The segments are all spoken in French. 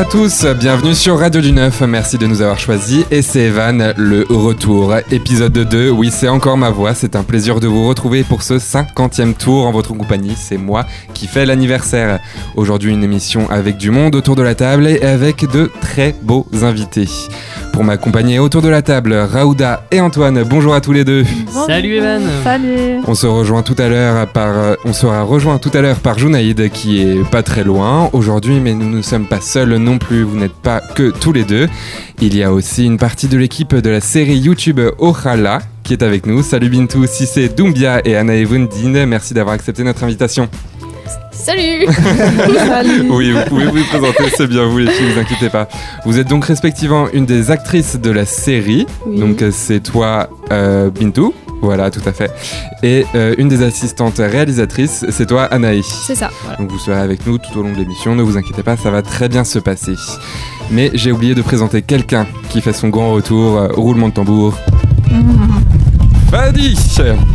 à tous, bienvenue sur Radio du Neuf, merci de nous avoir choisis et c'est Evan, le retour. Épisode 2, oui c'est encore ma voix, c'est un plaisir de vous retrouver pour ce 50e tour en votre compagnie, c'est moi qui fais l'anniversaire. Aujourd'hui une émission avec du monde autour de la table et avec de très beaux invités. Pour m'accompagner autour de la table, Raouda et Antoine, bonjour à tous les deux. Salut Evan. Salut. On se rejoint tout à l'heure par, euh, on sera rejoint tout à l'heure par Junaïd qui est pas très loin aujourd'hui, mais nous ne sommes pas seuls non plus. Vous n'êtes pas que tous les deux. Il y a aussi une partie de l'équipe de la série YouTube Ohala qui est avec nous. Salut Bintou, Sissé, Doumbia et Anna Evundine. Merci d'avoir accepté notre invitation. Salut Oui, vous pouvez vous présenter, c'est bien vous les filles, vous inquiétez pas. Vous êtes donc respectivement une des actrices de la série, Oui. donc euh, c'est toi euh, Bintou, voilà tout à fait, et euh, une des assistantes réalisatrices, c'est toi Anaï. C'est ça. Donc vous serez avec nous tout au long de l'émission, ne vous inquiétez pas, ça va très bien se passer. Mais j'ai oublié de présenter quelqu'un qui fait son grand retour, euh, roulement de tambour. Fadi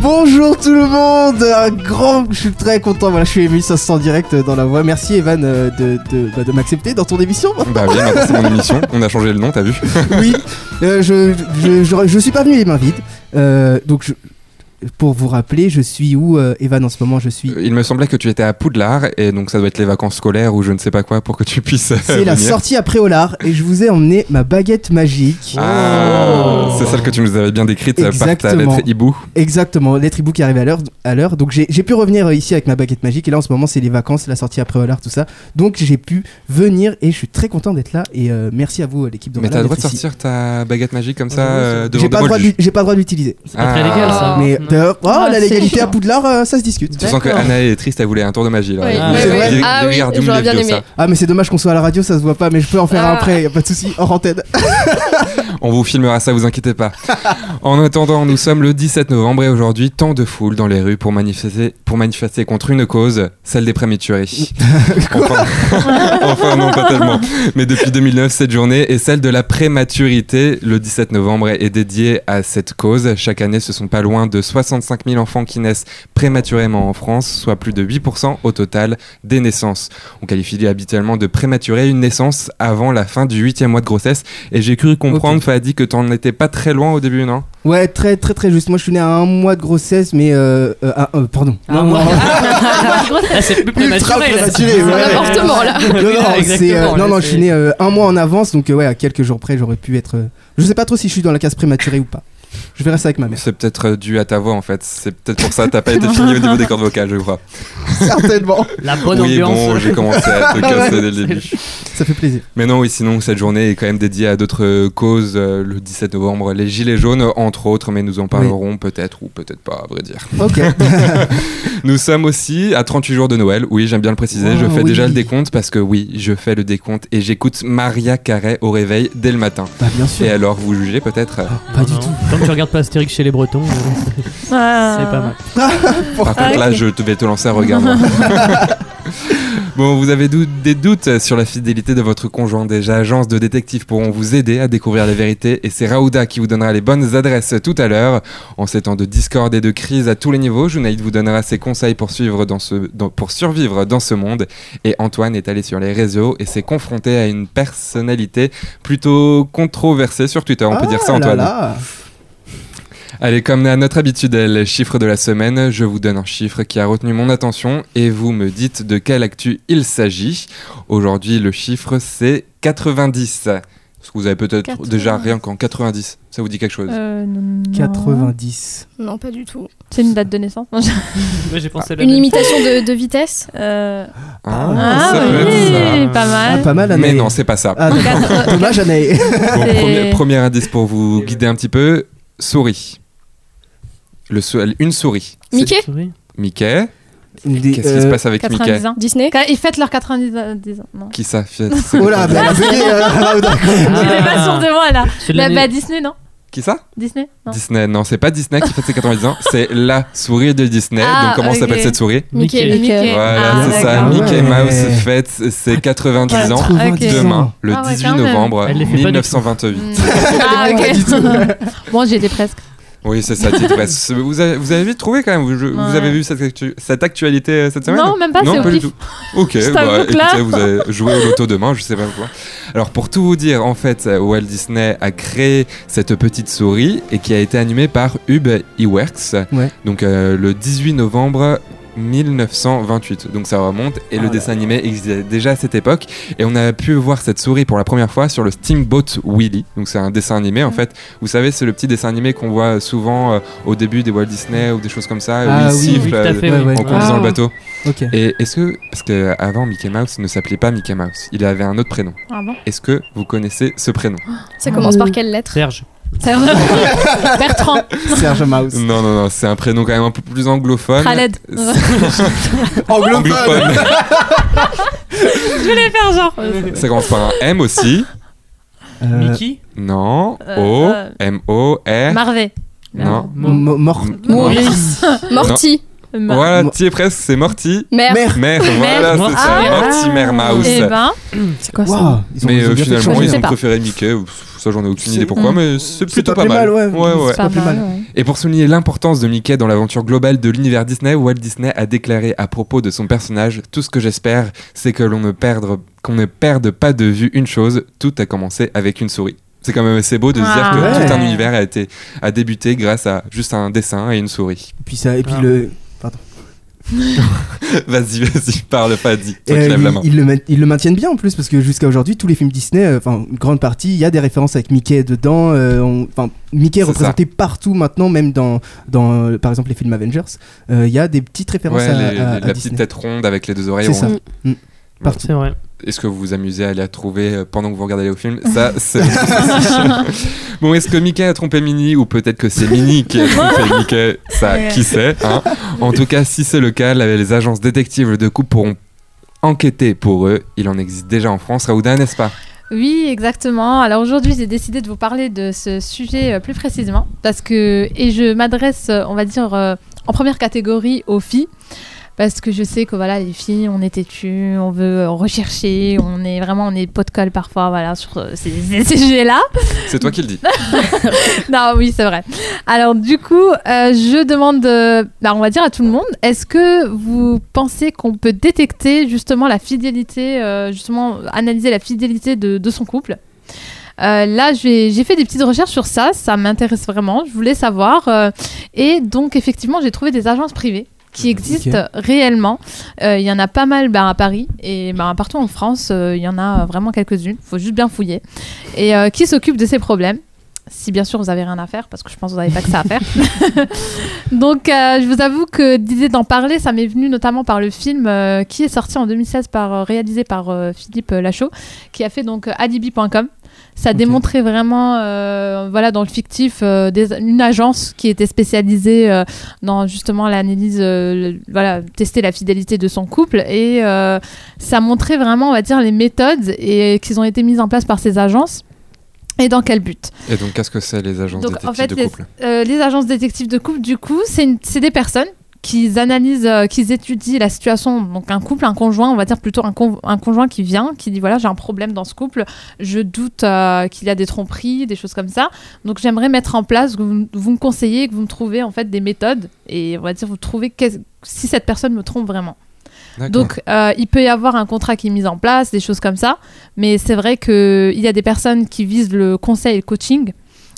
Bonjour tout le monde, un grand, je suis très content, voilà, je suis ému, ça se sent direct euh, dans la voix. Merci Evan euh, de, de, bah, de m'accepter dans ton émission. Bah oui, c'est mon émission, on a changé le nom, t'as vu. Oui, euh, je, je, je, je suis pas venu les mains vides, Euh, donc je- pour vous rappeler, je suis où euh, Evan en ce moment Je suis. Il me semblait que tu étais à Poudlard, et donc ça doit être les vacances scolaires ou je ne sais pas quoi pour que tu puisses C'est la sortie après Olar et je vous ai emmené ma baguette magique. Ah, c'est celle que tu nous avais bien décrite euh, par ta Exactement. lettre hibou. Exactement, lettre hibou qui arrive à l'heure. À l'heure. Donc j'ai j'ai pu revenir euh, ici avec ma baguette magique et là en ce moment c'est les vacances, la sortie après Olar, tout ça. Donc j'ai pu venir et je suis très content d'être là et euh, merci à vous euh, l'équipe de Mais t'as le droit de ici. sortir ta baguette magique comme ça euh, devant J'ai de pas, le droit de juges. l'ut- j'ai pas le droit de l'utiliser. C'est pas très Ah. légal ça. Mais Oh, Ah, la légalité à. Poudlard, euh, ça se discute. Tu sens que. Anna est triste, elle voulait un tour de magie là. Oui, Ah, c'est vrai. Ah oui, j'aurais bien aimé. Ah mais c'est dommage qu'on soit à la radio, ça se voit pas, mais je peux en faire un Ah. après, y a pas de souci, hors antenne. On vous filmera ça, vous inquiétez pas. en attendant, nous sommes le 17 novembre et aujourd'hui, tant de foule dans les rues pour manifester, pour manifester contre une cause, celle des prématurés. enfin, enfin, non, pas tellement. Mais depuis 2009, cette journée est celle de la prématurité. Le 17 novembre est dédié à cette cause. Chaque année, ce sont pas loin de 65 000 enfants qui naissent prématurément en France, soit plus de 8% au total des naissances. On qualifie habituellement de prématuré une naissance avant la fin du huitième mois de grossesse. Et j'ai cru comprendre, Ok. Fadi, que t'en étais pas très loin au début, non? Ouais, très très très juste. Moi je suis né à un mois de grossesse, mais euh, euh, ah, euh, pardon. Ah, moi. Ah, c'est plus Ultra prématuré. là. prématuré, C'est ouais. un avortement là. Non, non, Exactement, c'est, euh, non, là, non, je suis c'est- né euh, un mois en avance, donc euh, ouais, à quelques jours près, j'aurais pu être. euh, Je sais pas trop si je suis dans la case prématurée ou pas. Je verrai ça avec ma mère. C'est peut-être euh, dû à ta voix en fait. C'est peut-être pour ça que t'as pas été fini au niveau des cordes vocales, je crois. Certainement. La bonne oui, ambiance. bon, j'ai commencé à te casser dès le début. Ça fait plaisir. Mais non, oui, sinon, cette journée est quand même dédiée à d'autres euh, causes. euh, le 17 novembre, les Gilets jaunes, entre autres, mais nous en parlerons peut-être ou peut-être pas, à vrai dire. Ok. Nous sommes aussi à 38 jours de Noël. Oui, j'aime bien le préciser. je fais oui. déjà le décompte parce que oui, je fais le décompte et j'écoute Maria Carré au réveil dès le matin. bah bien sûr. Et alors, vous jugez peut-être? Euh, Pas du Non, tout. Comme tu regardes pas Astérix chez les Bretons, euh, c'est pas mal. Par contre, là, ok. je te vais te lancer un regard. moi. bon, vous avez dou- des doutes sur la fidélité de votre conjoint. Déjà, agences de détectives pourront vous aider à découvrir les vérités. Et c'est Raouda qui vous donnera les bonnes adresses tout à l'heure. En ces temps de discorde et de crise à tous les niveaux, Junaïd vous donnera ses conseils pour, suivre dans ce, dans- pour survivre dans ce monde. Et Antoine est allé sur les réseaux et s'est confronté à une personnalité plutôt controversée sur Twitter. On peut dire ça, Ah là Antoine. Allez, comme à notre habitude, les chiffres de la semaine, je vous donne un chiffre qui a retenu mon attention et vous me dites de quelle actu il s'agit. Aujourd'hui, le chiffre c'est 90. Parce que vous avez peut-être 90. déjà rien qu'en 90. Ça vous dit quelque chose? Euh, non. 90. Pas du tout. C'est une date de naissance. Non, je- Ouais, j'ai pensé Une même. limitation de, de vitesse? Euh, Ah, Ah, ça peut oui, être pas Ah, mal. pas mal. Mais non, c'est pas ça. Ah, Anaï. Bon, premier indice pour vous guider un petit peu souris. Le sou- une souris. Mickey. Mickey. Qu'est-ce qui euh, se passe avec Mickey 90 ans. Disney Ils fêtent leurs 90 ans. Non. Qui ça fait- Oh là, bah, euh. J'étais pas sûre de moi là. Bah, bah, Disney, non Qui ça Disney Non. Disney, non, c'est pas Disney qui fait ses 90 ans, c'est la souris de Disney. Ah, Donc comment ok. s'appelle cette souris Mickey. Mickey. Mickey. Voilà, Ah, c'est ça. d'accord. Mickey. Mouse fête ses 90 Ouais, ans demain, le Ah ouais, 18 quand même. novembre Elle les fait pas du tout. 1928. Ah, ok. bon, j'y étais presque. Oui, c'est ça, titre presse. Vous avez, vous avez vite trouvé quand même Vous, je- vous Ouais. avez vu cette, actu- cette actualité euh, cette semaine? Non, même pas, c'est Non, au pas du pif. tout. Ok, bah, écoutez, vous avez joué au loto demain, je sais pas quoi. Alors, pour tout vous dire, en fait, euh, Walt Disney a créé cette petite souris et qui a été animée par Hub Iwerks. Ouais. Donc, euh, le 18 novembre 1928. Donc ça remonte et Oh le là dessin animé existait déjà à cette époque et on a pu voir cette souris pour la première fois sur le Steamboat Willie. Donc c'est un dessin animé en fait. Vous savez c'est le petit dessin animé qu'on voit souvent euh, au début des Walt Disney ou des choses comme ça Ah où il oui, euh, fait, ouais, oui. en conduisant Ah. le bateau. Ok. Et est-ce que parce que avant Mickey Mouse ne s'appelait pas Mickey Mouse, il avait un autre prénom. Ah bon? Est-ce que vous connaissez ce prénom? Ça commence par quelle lettre? Serge. Bertrand. Serge Mouse. Non non non, c'est un prénom quand même un peu plus anglophone. Khaled. Anglophone. Je voulais faire genre. ça commence par un M aussi. Euh, Mickey Non. Euh, O euh, M O R. Marvé. Non. Mo- Mo- Mort. Maurice. Morty. Ma- Voilà, Mo- tu es presque, c'est Morty. Mère. Mère. Mère, voilà, Morty. c'est ça, Ah. Mortimer Mouse. Eh ben, C'est quoi ils ont- mais ils ont euh, bien fait de finalement. Je ils sais ont pas. préféré Mickey. Pff, Ça, j'en ai aucune C'est- idée pourquoi, mais c'est plutôt pas mal. mal, ouais. ouais, ouais. C'est pas plus mal. ouais. Et pour souligner l'importance de Mickey dans l'aventure globale de l'univers Disney, Walt Disney a déclaré à propos de son personnage Tout ce que j'espère, c'est que l'on ne perde, qu'on ne perde pas de vue une chose, tout a commencé avec une souris. C'est quand même assez beau de se dire Ah. que Ouais. tout un univers a, été, a débuté grâce à juste un dessin et une souris. Et puis ça, et puis Ah. le. vas-y, vas-y, parle pas, dis. Toi qui euh, lèves la ils, main. ils le, ma- ils le maintiennent bien en plus parce que jusqu'à aujourd'hui, tous les films Disney, euh, enfin, une grande partie, il y a des références avec Mickey dedans. euh, Enfin, Mickey est représenté partout maintenant, même dans, dans euh, par exemple, les films Avengers. Euh, Il y a des petites références Ouais, à, les- à- les- à la petite Disney. tête ronde avec les deux oreilles C'est ça. Mm. Partout. C'est vrai. Est-ce que vous vous amusez à les trouver euh, pendant que vous regardez le film? Ça, c'est. bon, est-ce que Mickey a trompé Minnie ou peut-être que c'est Minnie qui a trompé Mickey? Ça, qui sait hein? En tout cas, si c'est le cas, la- les agences détectives de couple pourront enquêter pour eux. Il en existe déjà en France, Raouda, n'est-ce pas? Oui, exactement. Alors aujourd'hui, j'ai décidé de vous parler de ce sujet euh, plus précisément parce que et je m'adresse, euh, on va dire, en première catégorie aux filles. Parce que je sais que voilà, les filles, on est têtues, on veut euh, rechercher, on est vraiment, on est pot de colle parfois, voilà, sur euh, ces, ces- ces sujets-là. C'est toi qui le dis. non, oui, c'est vrai. Alors, du coup, euh, je demande, euh, bah, on va dire à tout le monde, est-ce que vous pensez qu'on peut détecter justement la fidélité, euh, justement analyser la fidélité de, de son couple? Euh, là, j'ai j'ai fait des petites recherches sur ça, ça m'intéresse vraiment, je voulais savoir. euh, et donc, effectivement, j'ai trouvé des agences privées qui existent réellement. Euh, Il y en a pas mal bah, à Paris et bah, partout en France, euh, il y en a vraiment quelques-unes. Il faut juste bien fouiller. Et euh, qui s'occupent de ces problèmes? Si bien sûr vous avez rien à faire, parce que je pense que vous n'avez pas que ça à faire. Donc euh, je vous avoue que l'idée d'en parler, ça m'est venu notamment par le film euh, qui est sorti en 2016, par, réalisé par euh, Philippe Lachaud, qui a fait donc alibi.com. Ça démontrait vraiment, euh, voilà, dans le fictif, euh, des- une agence qui était spécialisée euh, dans justement l'analyse, voilà, tester la fidélité de son couple. Et ça montrait vraiment, on va dire, les méthodes et qu'ils ont été mises en place par ces agences. Et dans quel but? Et donc, qu'est-ce que c'est les agences Donc, détectives en fait, de les- couple? Euh, Les agences détectives de couple, du coup, c'est des personnes qui analysent, euh, qui étudient la situation. Donc un couple, un conjoint, on va dire plutôt un, con- un conjoint qui vient, qui dit voilà j'ai un problème dans ce couple, je doute euh, qu'il y a des tromperies, des choses comme ça. Donc j'aimerais mettre en place, que vous, vous me conseillez, que vous me trouvez en fait des méthodes et on va dire vous trouvez si cette personne me trompe vraiment. Donc, euh, il peut y avoir un contrat qui est mis en place, des choses comme ça. Mais c'est vrai qu'il y a des personnes qui visent le conseil et le coaching.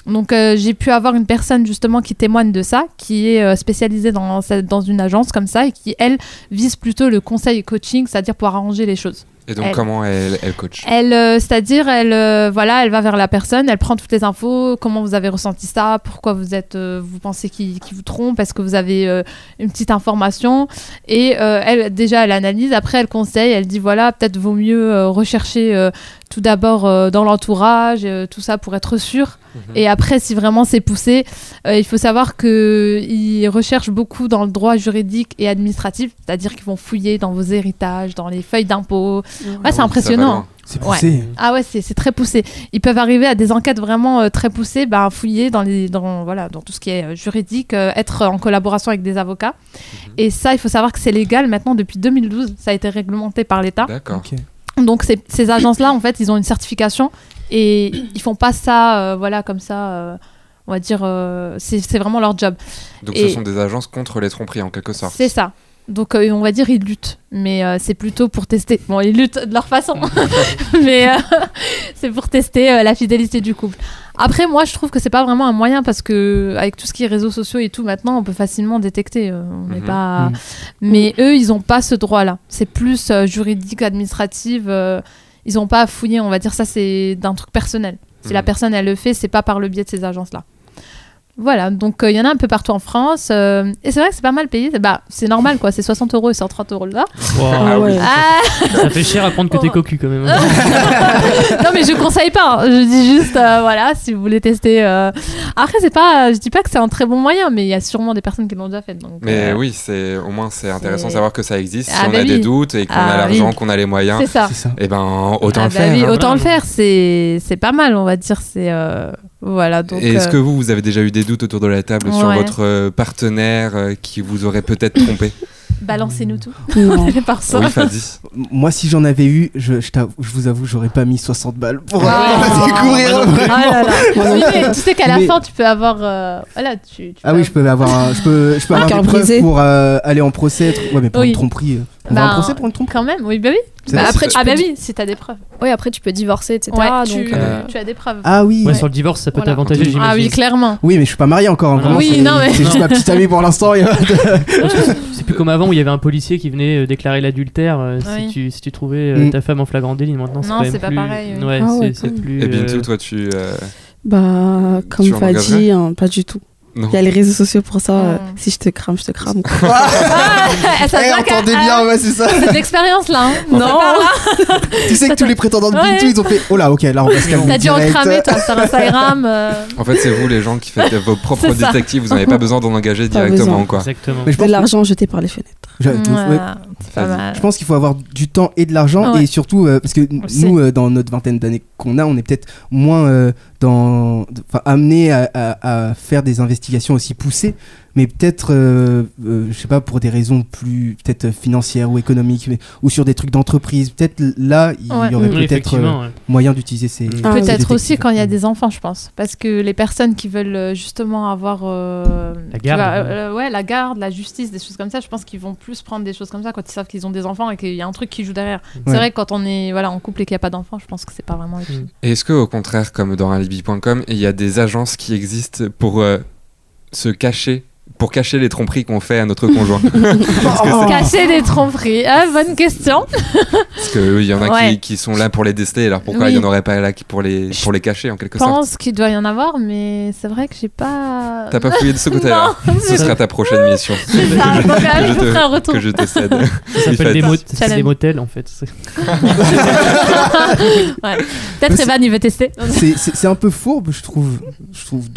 Donc, euh, j'ai pu avoir une personne justement qui témoigne de ça, qui est euh, spécialisée dans, dans une agence comme ça et qui, elle, vise plutôt le conseil et coaching, c'est-à-dire pour arranger les choses. Et donc, elle- comment elle, elle coach? Elle, euh, c'est-à-dire, elle, euh, voilà, elle va vers la personne, elle prend toutes les infos, comment vous avez ressenti ça, pourquoi vous êtes, euh, vous pensez qu'il vous trompe, est-ce que vous avez une petite information, et elle, déjà, elle analyse, après, elle conseille, elle dit voilà, peut-être vaut mieux rechercher tout d'abord euh, dans l'entourage, euh, tout ça pour être sûr, et après, si vraiment c'est poussé, euh, il faut savoir que ils recherchent beaucoup dans le droit juridique et administratif, c'est-à-dire qu'ils vont fouiller dans vos héritages, dans les feuilles d'impôts. Ouais, Ah c'est oui, impressionnant. C'est Ouais. poussé. Ah ouais, c'est c'est très poussé. Ils peuvent arriver à des enquêtes vraiment euh, très poussées, bah, fouiller dans, les, dans, voilà, dans tout ce qui est euh, juridique, euh, être en collaboration avec des avocats. Et ça, il faut savoir que c'est légal maintenant depuis 2012. Ça a été réglementé par l'État. D'accord. Ok. Donc ces, ces agences-là, en fait, ils ont une certification et ils font pas ça, euh, voilà, comme ça. euh, on va dire, euh, c'est vraiment leur job. Donc Et- ce sont des agences contre les tromperies en quelque sorte. C'est ça. Donc on va dire ils luttent, mais c'est plutôt pour tester. Bon, ils luttent de leur façon, mais c'est pour tester la fidélité du couple. Après, moi, je trouve que c'est pas vraiment un moyen parce que avec tout ce qui est réseaux sociaux et tout, maintenant, on peut facilement détecter. euh, on n'est Mhm. pas. Mhm. Mais eux, ils ont pas ce droit-là. C'est plus euh, juridique, administratif. euh, ils ont pas à fouiller. On va dire ça, c'est d'un truc personnel. Si la Mhm. personne elle le fait, c'est pas par le biais de ces agences-là. Voilà, donc euh, il y en a un peu partout en France. euh, et c'est vrai que c'est pas mal payé. Bah, c'est normal quoi, c'est 60 euros et 130 euros là. Wow. Ah ouais. Ah Ça fait cher à prendre côté Oh. cocu quand même. hein. Non, mais je conseille pas. hein. Je dis juste, euh, voilà, si vous voulez tester. euh. Après, c'est pas, je dis pas que c'est un très bon moyen, mais il y a sûrement des personnes qui l'ont déjà fait. Donc, Mais euh, oui, c'est au moins c'est intéressant de savoir que ça existe. Si Ah on bah a des doutes et qu'on Ah a l'argent, oui. qu'on a les moyens, c'est ça. C'est ça. et ben autant Ah le bah faire. oui, hein. autant Voilà. le faire, c'est c'est pas mal, on va dire. C'est euh, voilà. Donc, est-ce euh, que vous, vous avez déjà eu des doutes autour de la table sur votre euh, partenaire euh, qui vous aurait peut-être trompé? Balancez-nous tout. Non. par ça. Moi, si j'en avais eu, je, je, je vous avoue, j'aurais pas mis 60 balles pour, Ah. découvrir. Ah. Ah. Oui, mais tu sais qu'à la Mais- fin, tu peux avoir. euh, Voilà, tu. tu Ah peux oui, je peux avoir, un- je peux, je peux avoir cœur des preuves pour euh, aller en procès. être- Ouais, mais pour Oui. une tromperie. euh, On va Bah, en procès pour une tromperie. Quand même, oui, bah oui. Bah, après, tu Ah bah oui, si t'as des preuves. Oui, après, tu peux divorcer, etc. Ouais, donc, tu, euh, tu as des preuves. Ah oui. Ouais, ouais. sur le divorce, ça peut Voilà. t'avantager, Ah j'imagine. oui, clairement. Oui, mais je suis pas marié encore. hein, Ah, oui, c'est- non, mais- c'est juste ma petite amie pour l'instant. C'est plus comme avant où il y avait un policier qui venait euh, déclarer l'adultère euh, Oui. si, tu, si tu trouvais euh, Mm. ta femme en flagrant délit. Maintenant, c'est Non, pas plus- pareil, oui. Ouais, Ah c'est- ouais, c'est quand plus. Et euh, Bintou, toi, tu. euh, Bah, comme Tu engagerais hein, pas du tout. Il y a les réseaux sociaux pour ça. euh, Mm. si je te crame, je te crame. quoi. Ah, ça se Eh, entendez bien, ouais, c'est ça. C'est de l'expérience là. Hein. Non. Tu sais que tous les prétendants de Ouais. Bintou, ils ont fait Oh là, ok, là on va se calmer. T'as dû en cramer toi sur Instagram. euh, En fait, c'est vous les gens qui faites vos propres détectives. Vous n'avez pas besoin d'en engager Pas directement, besoin. quoi. Exactement. Mais je De pense, l'argent jeté par les fenêtres. je- ouais. voilà, c'est pas Vas-y. mal. Je pense qu'il faut avoir du temps et de l'argent Ouais. et surtout euh, parce que nous euh, dans notre vingtaine d'années qu'on a on est peut-être moins euh, dans amené à faire des investigations aussi poussées mais peut-être euh, euh, je sais pas pour des raisons plus peut-être financières ou économiques mais- ou sur des trucs d'entreprise peut-être là il Ouais. y aurait Oui, peut-être euh, ouais. moyen d'utiliser ces Ah, ces. Peut-être aussi quand il y a des enfants, je pense. Parce que les personnes qui veulent euh, justement avoir. euh, La garde, ouais. euh, ouais, la garde, la justice, des choses comme ça. Je pense qu'ils vont plus prendre des choses comme ça quand ils savent qu'ils ont des enfants et qu'il y a un truc qui joue derrière. C'est Ouais. vrai que quand on est voilà, en couple et qu'il n'y a pas d'enfants, je pense que c'est pas vraiment utile. Et est-ce que, au contraire, comme dans alibi.com, il y a des agences qui existent pour euh, se cacher, pour cacher les tromperies qu'on fait à notre conjoint Parce que c'est- Cacher des tromperies. Ah, bonne question. Parce qu'il y en a Ouais. qui, qui sont là pour les déceler, alors pourquoi il Oui. n'y en aurait pas là pour les, pour les cacher en quelque Je sorte? pense qu'il doit y en avoir, mais c'est vrai que j'ai pas. T'as pas fouillé de ce côté-là Ce sera ta prochaine mission. c'est ça. Euh, que, je je ferai un te, retour. que je te cède. Ça Oui, s'appelle des, mot- motels en fait. Ouais. Peut-être Evan, il veut tester. c'est un peu fourbe je trouve je trouve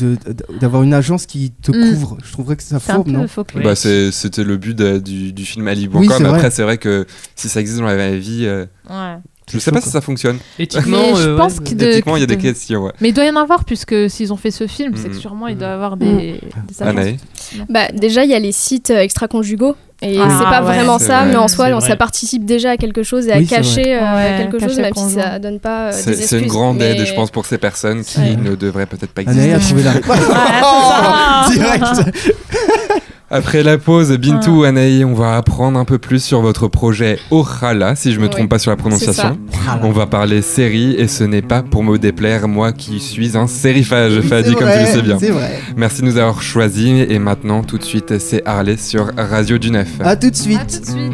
d'avoir une agence qui te Mm. couvre je trouverais que un peu non. Bah, C'était le but de- du, du film alibi.com. Oui. Après, c'est vrai que si ça existe dans la vraie vie, euh, Ouais. je sais pas si ça fonctionne. Éthiquement, Mais je euh, pense ouais, de- Éthiquement, il y a des de- questions. Ouais. Mais il doit y en avoir, puisque s'ils ont fait ce film, c'est que Mm. sûrement il Mm. doit y avoir des, des agences. Anaï Bah, déjà, il y a les sites euh, extra-conjugaux. Et Ah, c'est pas ouais. vraiment ça, vrai. mais en soi, ça participe déjà à quelque chose et à Oui, cacher euh, Ouais, quelque chose, cacher même si ça donne pas euh, C'est une excuses. grande mais- aide, je pense, pour ces personnes qui ne devraient peut-être pas exister. a trouvé la ça. direct Après la pause, Bintou, Anaï, on va apprendre un peu plus sur votre projet Orala, si je me Oui, trompe pas sur la prononciation. On va parler série et ce n'est pas pour me déplaire, moi qui suis un sérifage, Fadi, comme tu le sais bien. c'est vrai Merci de nous avoir choisis et maintenant, tout de suite, c'est Harley sur Radio du Neuf. à tout de À suite tout de suite.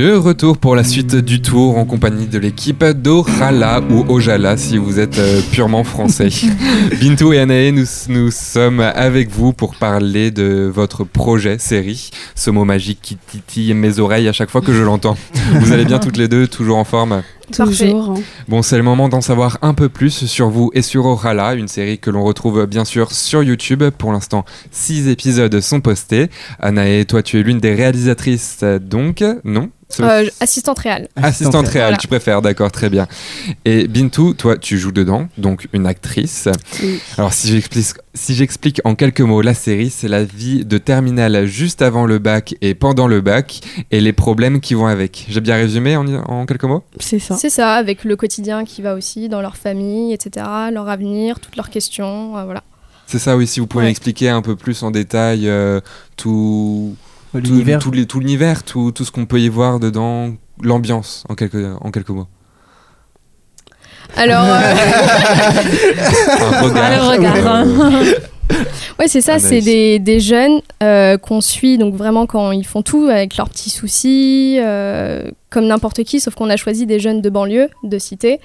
De retour pour la suite du tour en compagnie de l'équipe d'Orala ou Ojala si vous êtes euh, purement français. Bintou et Anaé, nous, nous sommes avec vous pour parler de votre projet série, ce mot magique qui titille mes oreilles à chaque fois que je l'entends. Vous allez bien toutes les deux, toujours en forme? Parfait. Toujours. hein. Bon, c'est le moment d'en savoir un peu plus sur vous et sur Orala, une série que l'on retrouve bien sûr sur YouTube. Pour l'instant, six épisodes sont postés. Anaé, toi, tu es l'une des réalisatrices, euh, donc, non? Euh, assistante réelle. Assistante réelle, Voilà. tu préfères, d'accord, très bien. Et Bintou, toi, tu joues dedans, donc une actrice. Oui. Alors, si j'explique, si j'explique en quelques mots la série, c'est la vie de terminale juste avant le bac et pendant le bac et les problèmes qui vont avec. J'ai bien résumé en, en quelques mots? C'est ça. C'est ça, avec le quotidien qui va aussi dans leur famille, etc., leur avenir, toutes leurs questions, euh, voilà. C'est ça, oui, si vous pouvez Ouais. expliquer un peu plus en détail euh, tout, tout, L'univers. tout, tout l'univers, tout, tout ce qu'on peut y voir dedans, l'ambiance en quelques, en quelques mots. Alors, euh, Un regard. Le regard. Ouais, c'est ça, c'est des, des jeunes euh, qu'on suit, donc vraiment quand ils font tout avec leurs petits soucis, euh, comme n'importe qui, sauf qu'on a choisi des jeunes de banlieue, de cité.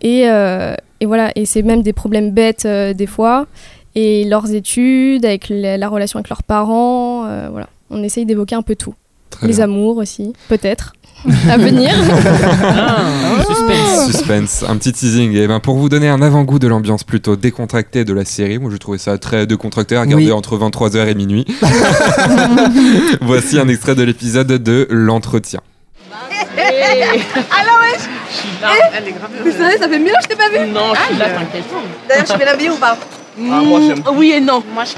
Et, euh, et voilà, et c'est même des problèmes bêtes euh, des fois, et leurs études, avec la, la relation avec leurs parents, euh, voilà. On essaye d'évoquer un peu tout. très Les bien. amours aussi, peut-être, à venir. Ah, suspense. Suspense, un petit teasing. Et ben pour vous donner un avant-goût de l'ambiance plutôt décontractée de la série, moi je trouvais ça très décontracté à regarder Oui. entre 23h et minuit. Voici un extrait de l'épisode de L'entretien. Vous savez, ça fait mille ans que je t'ai pas vu. Non, je suis là, t'inquiète. D'ailleurs, je fais la bio ou pas Ah, moi j'aime. Oui et non. Moi je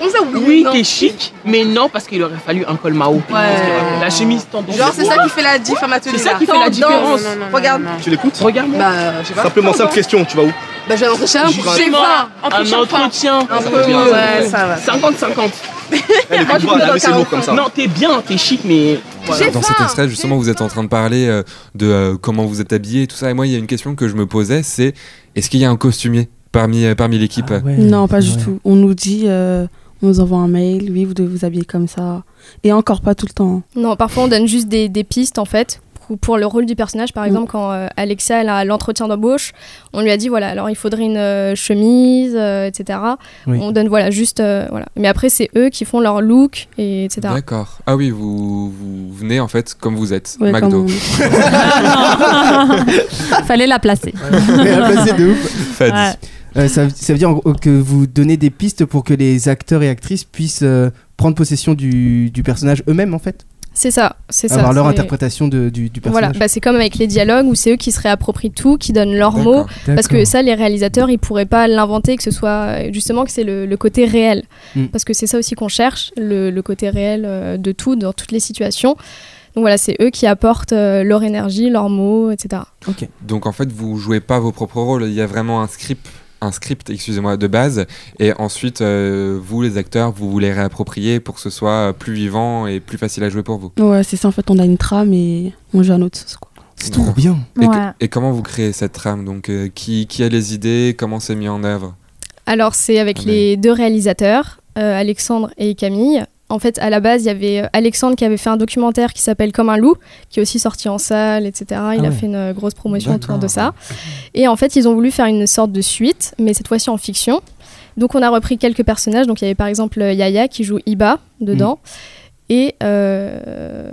Oui Oui, t'es chic, mais non, parce qu'il aurait fallu un col Mao. La chemise tendance. Genre, c'est ça qui fait la diff à ma tenue. C'est ça qui fait la différence. Regarde. Tu l'écoutes Regarde, Bah, je sais pas. Simplement, simple question, tu vas où Bah, je vais à l'entretien. J'ai faim. un entretien. Un ouais, ça va. 50-50. Elle est Moi, je pas mots comme ça. Non, t'es bien, t'es chic, mais. voilà. Dans cet extrait, justement, vous êtes en train de parler euh, de euh, comment vous êtes habillé et tout ça. Et moi, il y a une question que je me posais, c'est est-ce qu'il y a un costumier parmi, euh, parmi l'équipe? Ah ouais. Non, pas du Ouais. tout. On nous dit, euh, on nous envoie un mail, oui, vous devez vous habiller comme ça. Et encore pas tout le temps. Non, parfois on donne juste des, des pistes en fait. Pour, pour le rôle du personnage, par Mm. exemple, quand euh, Alexa elle a l'entretien d'embauche, on lui a dit voilà, alors il faudrait une euh, chemise, euh, etc. Oui. On donne voilà, juste. euh, voilà. Mais après, c'est eux qui font leur look, et etc. D'accord. Ah oui, vous, vous venez en fait comme vous êtes, Ouais, McDo. comme Fallait la placer. Mais à placer de ouf. Fadi. Ouais. Euh, ça, ça veut dire que vous donnez des pistes pour que les acteurs et actrices puissent euh, prendre possession du, du personnage eux-mêmes en fait? C'est ça, c'est ça. Avoir leur interprétation de- du, du Voilà, personnage bah, c'est comme avec les dialogues où c'est eux qui se réapproprient tout, qui donnent leurs mots. Parce que ça, les réalisateurs, ils pourraient pas l'inventer, que ce soit justement que c'est le, le côté réel. Mm. Parce que c'est ça aussi qu'on cherche, le, le côté réel euh, de tout, dans toutes les situations. Donc voilà, c'est eux qui apportent euh, leur énergie, leurs mots, etc. Ok. Donc en fait, vous jouez pas vos propres rôles. Il y a vraiment un script, un script, excusez-moi, de base. Et ensuite, euh, vous, les acteurs, vous vous les réapproprier pour que ce soit plus vivant et plus facile à jouer pour vous. Ouais, c'est ça. En fait, on a une trame et on joue à notre sauce. Quoi. C'est trop bien. Et, Ouais. et comment vous créez cette trame Donc, euh, qui, qui a les idées Comment c'est mis en œuvre? Alors c'est avec Ah, les deux réalisateurs, euh, Alexandre et Camille. En fait, à la base, il y avait euh, Alexandre qui avait fait un documentaire qui s'appelle Comme un loup, qui est aussi sorti en salle, etc. Il Ah a ouais. fait une euh, grosse promotion autour de ça. Et en fait, ils ont voulu faire une sorte de suite, mais cette fois-ci en fiction. Donc on a repris quelques personnages. Donc il y avait par exemple euh, Yaya qui joue Iba dedans. Et euh,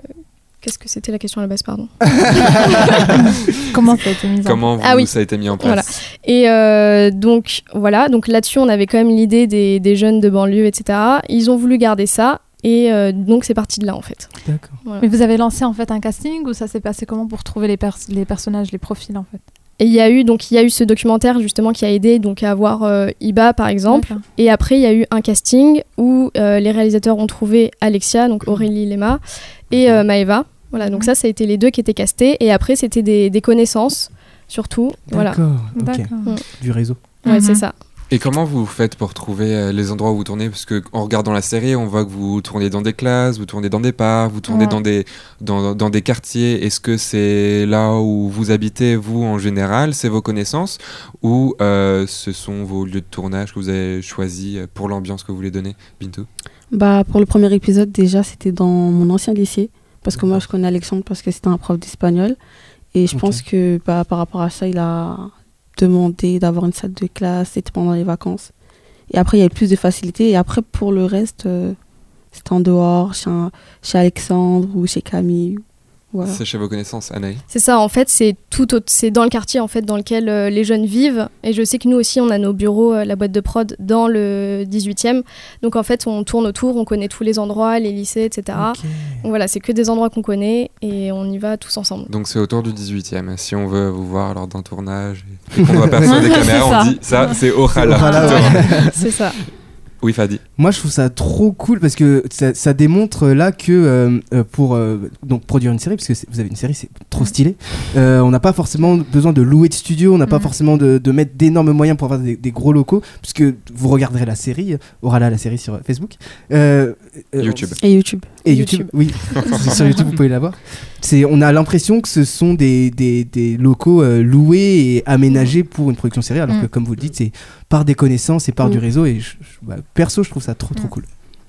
qu'est-ce que c'était la question à la base, pardon Comment ça a été mis en Comment vous, Ah oui. ça a été mis en place Voilà. Et euh, donc voilà, donc là-dessus on avait quand même l'idée des, des jeunes de banlieue, etc. Ils ont voulu garder ça et euh, donc c'est parti de là en fait. D'accord. Voilà. Mais vous avez lancé en fait un casting ou ça s'est passé comment pour trouver les, pers- les personnages, les profils en fait? Et il y a eu donc il y a eu ce documentaire justement qui a aidé donc à avoir euh, Iba par exemple. Et après il y a eu un casting où euh, les réalisateurs ont trouvé Alexia donc Aurélie Lema et euh, Maeva. Voilà donc Mhm. ça ça a été les deux qui étaient castés et après c'était des, des connaissances surtout. Voilà. D'accord. D'accord. Du réseau. Ouais Mhm. c'est ça. Et comment vous faites pour trouver euh, les endroits où vous tournez? Parce que en regardant la série, on voit que vous tournez dans des classes, vous tournez dans des parcs, vous tournez Ouais. dans, des, dans, dans des quartiers. Est-ce que c'est là où vous habitez, vous, en général? C'est vos connaissances? Ou euh, ce sont vos lieux de tournage que vous avez choisis euh, pour l'ambiance que vous voulez donner Bintou? Bah, pour le premier épisode, déjà, c'était dans mon ancien lycée. Parce que moi, je connais Alexandre parce que c'était un prof d'espagnol. Et je pense que bah, par rapport à ça, il a demandé d'avoir une salle de classe. C'était pendant les vacances. Et après, il y avait plus de facilité. Et après, pour le reste, euh, c'était en dehors, chez Alexandre ou chez Camille. Voilà. C'est chez vos connaissances, Anaï C'est ça, en fait, c'est tout, c'est dans le quartier en fait dans lequel euh, les jeunes vivent. Et je sais que nous aussi, on a nos bureaux, euh, la boîte de prod, dans le 18e. Donc en fait, on tourne autour, on connaît tous les endroits, les lycées, etc. Donc voilà, c'est que des endroits qu'on connaît et on y va tous ensemble. Donc c'est autour du 18e. Si on veut vous voir lors d'un tournage et qu'on doit percer des caméras, on dit ça, c'est ouais. c'est ça. Oui, Fadi. Moi, je trouve ça trop cool parce que ça, ça démontre euh, là que euh, euh, pour euh, donc produire une série, parce que vous avez une série, c'est trop stylé. euh, on n'a pas forcément besoin de louer de studio, on n'a pas Mhm. forcément de, de mettre d'énormes moyens pour avoir des, des gros locaux, puisque vous regarderez la série, aura là la série sur Facebook, Euh, euh, YouTube. Et YouTube. Et YouTube, oui. sur YouTube, vous pouvez la voir. C'est, on a l'impression que ce sont des, des, des locaux euh, loués et aménagés pour une production série, alors Mm. que, comme vous le dites, c'est par des connaissances et par Mm. du réseau. Et je- je- bah, perso, je trouve ça trop, trop Mm. cool.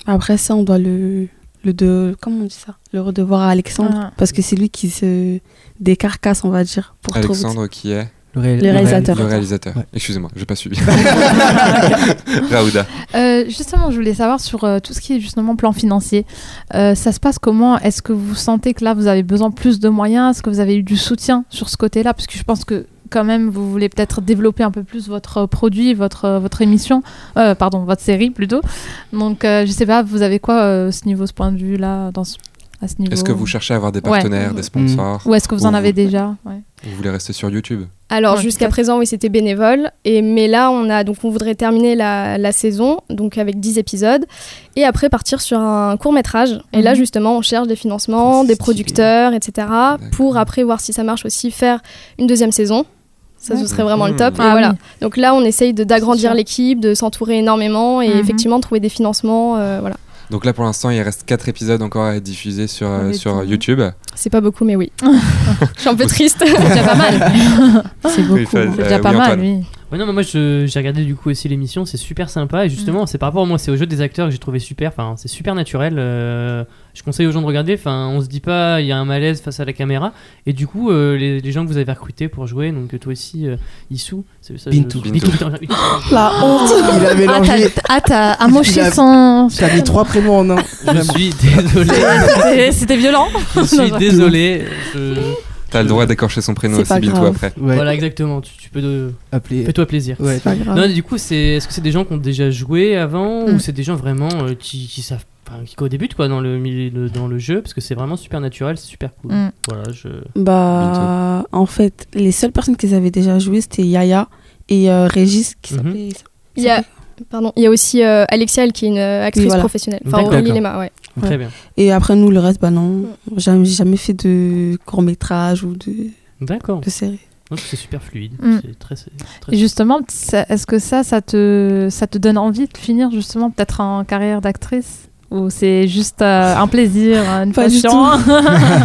Après ça, on doit le, le de, comment on dit ça? Le redevoir à Alexandre. Ah. Parce que c'est lui qui se décarcasse, on va dire, pour trouver. Alexandre qui est Le, réalisateur. le réalisateur. Ouais. Excusez-moi, j'ai pas suivi. Raouda. Euh, justement, je voulais savoir sur euh, tout ce qui est justement plan financier. Euh, ça se passe comment? Est-ce que vous sentez que là, vous avez besoin de plus de moyens? Est-ce que vous avez eu du soutien sur ce côté-là? Parce que je pense que quand même, vous voulez peut-être développer un peu plus votre produit, votre, votre émission, euh, pardon, votre série plutôt. Donc, euh, je sais pas, vous avez quoi euh, ce niveau, ce point de vue-là, dans ce- à ce niveau Est-ce que vous cherchez à avoir des Ouais. partenaires, des sponsors Ou est-ce que vous Ou en avez vous- déjà Ouais. Vous voulez rester sur YouTube Alors Ouais, jusqu'à présent, oui, c'était bénévole. Et mais là, on a donc on voudrait terminer la, la saison, donc avec 10 épisodes, et après partir sur un court métrage. Et là, Mhm. justement, on cherche des financements, des producteurs, etc. Pour après voir si ça marche aussi faire une deuxième saison. Ça, ce serait vraiment le Mhm. top. Et Ah voilà. oui. Donc là, on essaye de- d'agrandir l'équipe, de s'entourer énormément et Mhm. effectivement trouver des financements. euh, voilà. Donc là, pour l'instant, il reste 4 épisodes encore à être diffusés sur, euh, sur. YouTube. C'est pas beaucoup, mais oui. Je suis un peu triste. C'est déjà pas mal. C'est beaucoup. Oui. C'est Euh, déjà oui, pas mal, oui. Ouais, non, mais moi j'ai regardé du coup aussi l'émission, c'est super sympa et justement c'est par rapport à moi, c'est au jeu des acteurs que j'ai trouvé super, enfin c'est super naturel. euh, je conseille aux gens de regarder, enfin on se dit pas il y a un malaise face à la caméra et du coup euh, les, les gens que vous avez recrutés pour jouer, donc toi aussi euh, Issou, c'est ça. je- Bintou. Bintou. putain, j'ai- La honte. Il a Ah, mélangé. t'as ah, t'as amoché Il a- son. T'as mis trois prénoms en un. Je suis désolé, C'était- violent. je suis désolé. je- T'as le droit d'écorcher son prénom aussi, Bintou, après. Ouais. Voilà exactement, tu, tu peux de... Appelé. fais-toi plaisir. Ouais. C'est pas grave. Non, du coup, c'est est-ce que c'est des gens qui ont déjà joué avant Mm. ou c'est des gens vraiment euh, qui, qui savent, qui débutent quoi dans le milieu de- dans le jeu parce que c'est vraiment super naturel, c'est super cool. Mm. Voilà, je. Bah, en fait, les seules personnes qui avaient déjà joué, c'était Yaya et euh, Régis, qui Mhm. s'appelait. Il y a, Pardon, il y a aussi euh, qui est une euh, actrice Oui, voilà. professionnelle. Enfin, D'accord. Aurélie Lema, ouais. Très Ouais. bien. Et après, nous, le reste, bah non. Jamais- J'ai jamais fait de court-métrage ou de, D'accord. de série. Donc, C'est super fluide. Mm. C'est très, Et justement, est-ce que ça, ça te, ça te donne envie de finir justement peut-être en carrière d'actrice? Ou c'est juste euh, un plaisir, une Pas du passion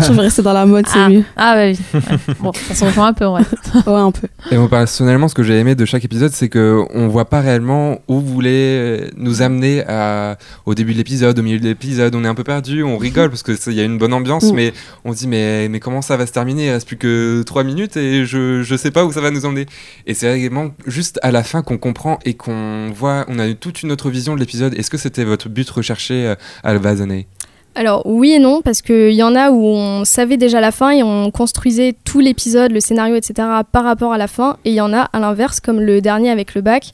Je vais rester dans la mode, c'est Ah. mieux. Ah bah oui. Ouais. Bon, ça se rejoint un peu, ouais. Ouais, un peu. Et moi personnellement, ce que j'ai aimé de chaque épisode, c'est que on voit pas réellement où vous voulez nous amener à, au début de l'épisode, au milieu de l'épisode. On est un peu perdu, on rigole parce que c'est- il y a une bonne ambiance, Mm. mais on se dit mais mais comment ça va se terminer? Il reste plus que 3 minutes et je je sais pas où ça va nous emmener. Et c'est vraiment juste à la fin qu'on comprend et qu'on voit, on a eu toute une autre vision de l'épisode. Est-ce que c'était votre but recherché euh, à la base d'année Alors oui et non, parce qu'il y en a où on savait déjà la fin et on construisait tout l'épisode, le scénario, etc. par rapport à la fin. Et il y en a à l'inverse, comme le dernier avec le bac,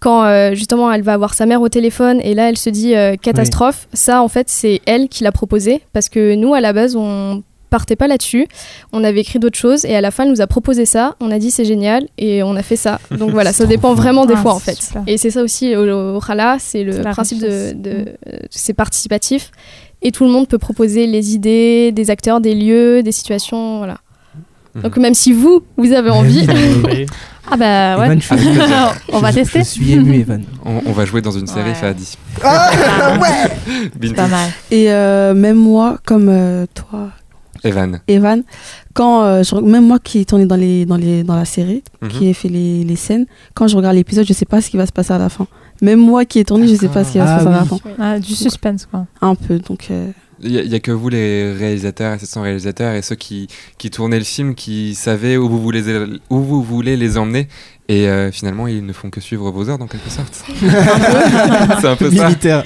quand euh, justement elle va avoir sa mère au téléphone et là elle se dit euh, catastrophe. Ça en fait c'est elle qui l'a proposé, parce que nous à la base on partait pas là-dessus, on avait écrit d'autres choses et à la fin elle nous a proposé ça, on a dit c'est génial et on a fait ça. Donc voilà, ça dépend vraiment des Ah, fois en fait. super. Et c'est ça aussi au, au Rala, c'est le principe de, Mm. euh, c'est participatif et tout le monde peut proposer les idées, des acteurs, des lieux, des situations, voilà. Mhm. Donc même si vous, vous avez envie. Ah bah ouais. Evan, je suis-. On va tester. Je suis ému, Evan. On, on va jouer dans une série Ouais. Fadi. Ah, Bintou. Pas mal. Et euh, même moi, comme euh, toi, Evan. Evan, quand euh, je- même moi qui ai tourné dans, les, dans, les, dans la série, Mhm. qui ai fait les, les scènes, quand je regarde l'épisode, je sais pas ce qui va se passer à la fin. Même moi qui ai tourné, je sais pas ce qui va Ah se passer à la fin. Ah, du suspense quoi. Un peu, donc euh, Il n'y a, que vous, les réalisateurs, assistants réalisateurs, et ceux qui, qui tournaient le film, qui savaient où vous voulez, où vous voulez les emmener. Et euh, finalement, ils ne font que suivre vos ordres, en quelque sorte. c'est un peu ça. Militaire.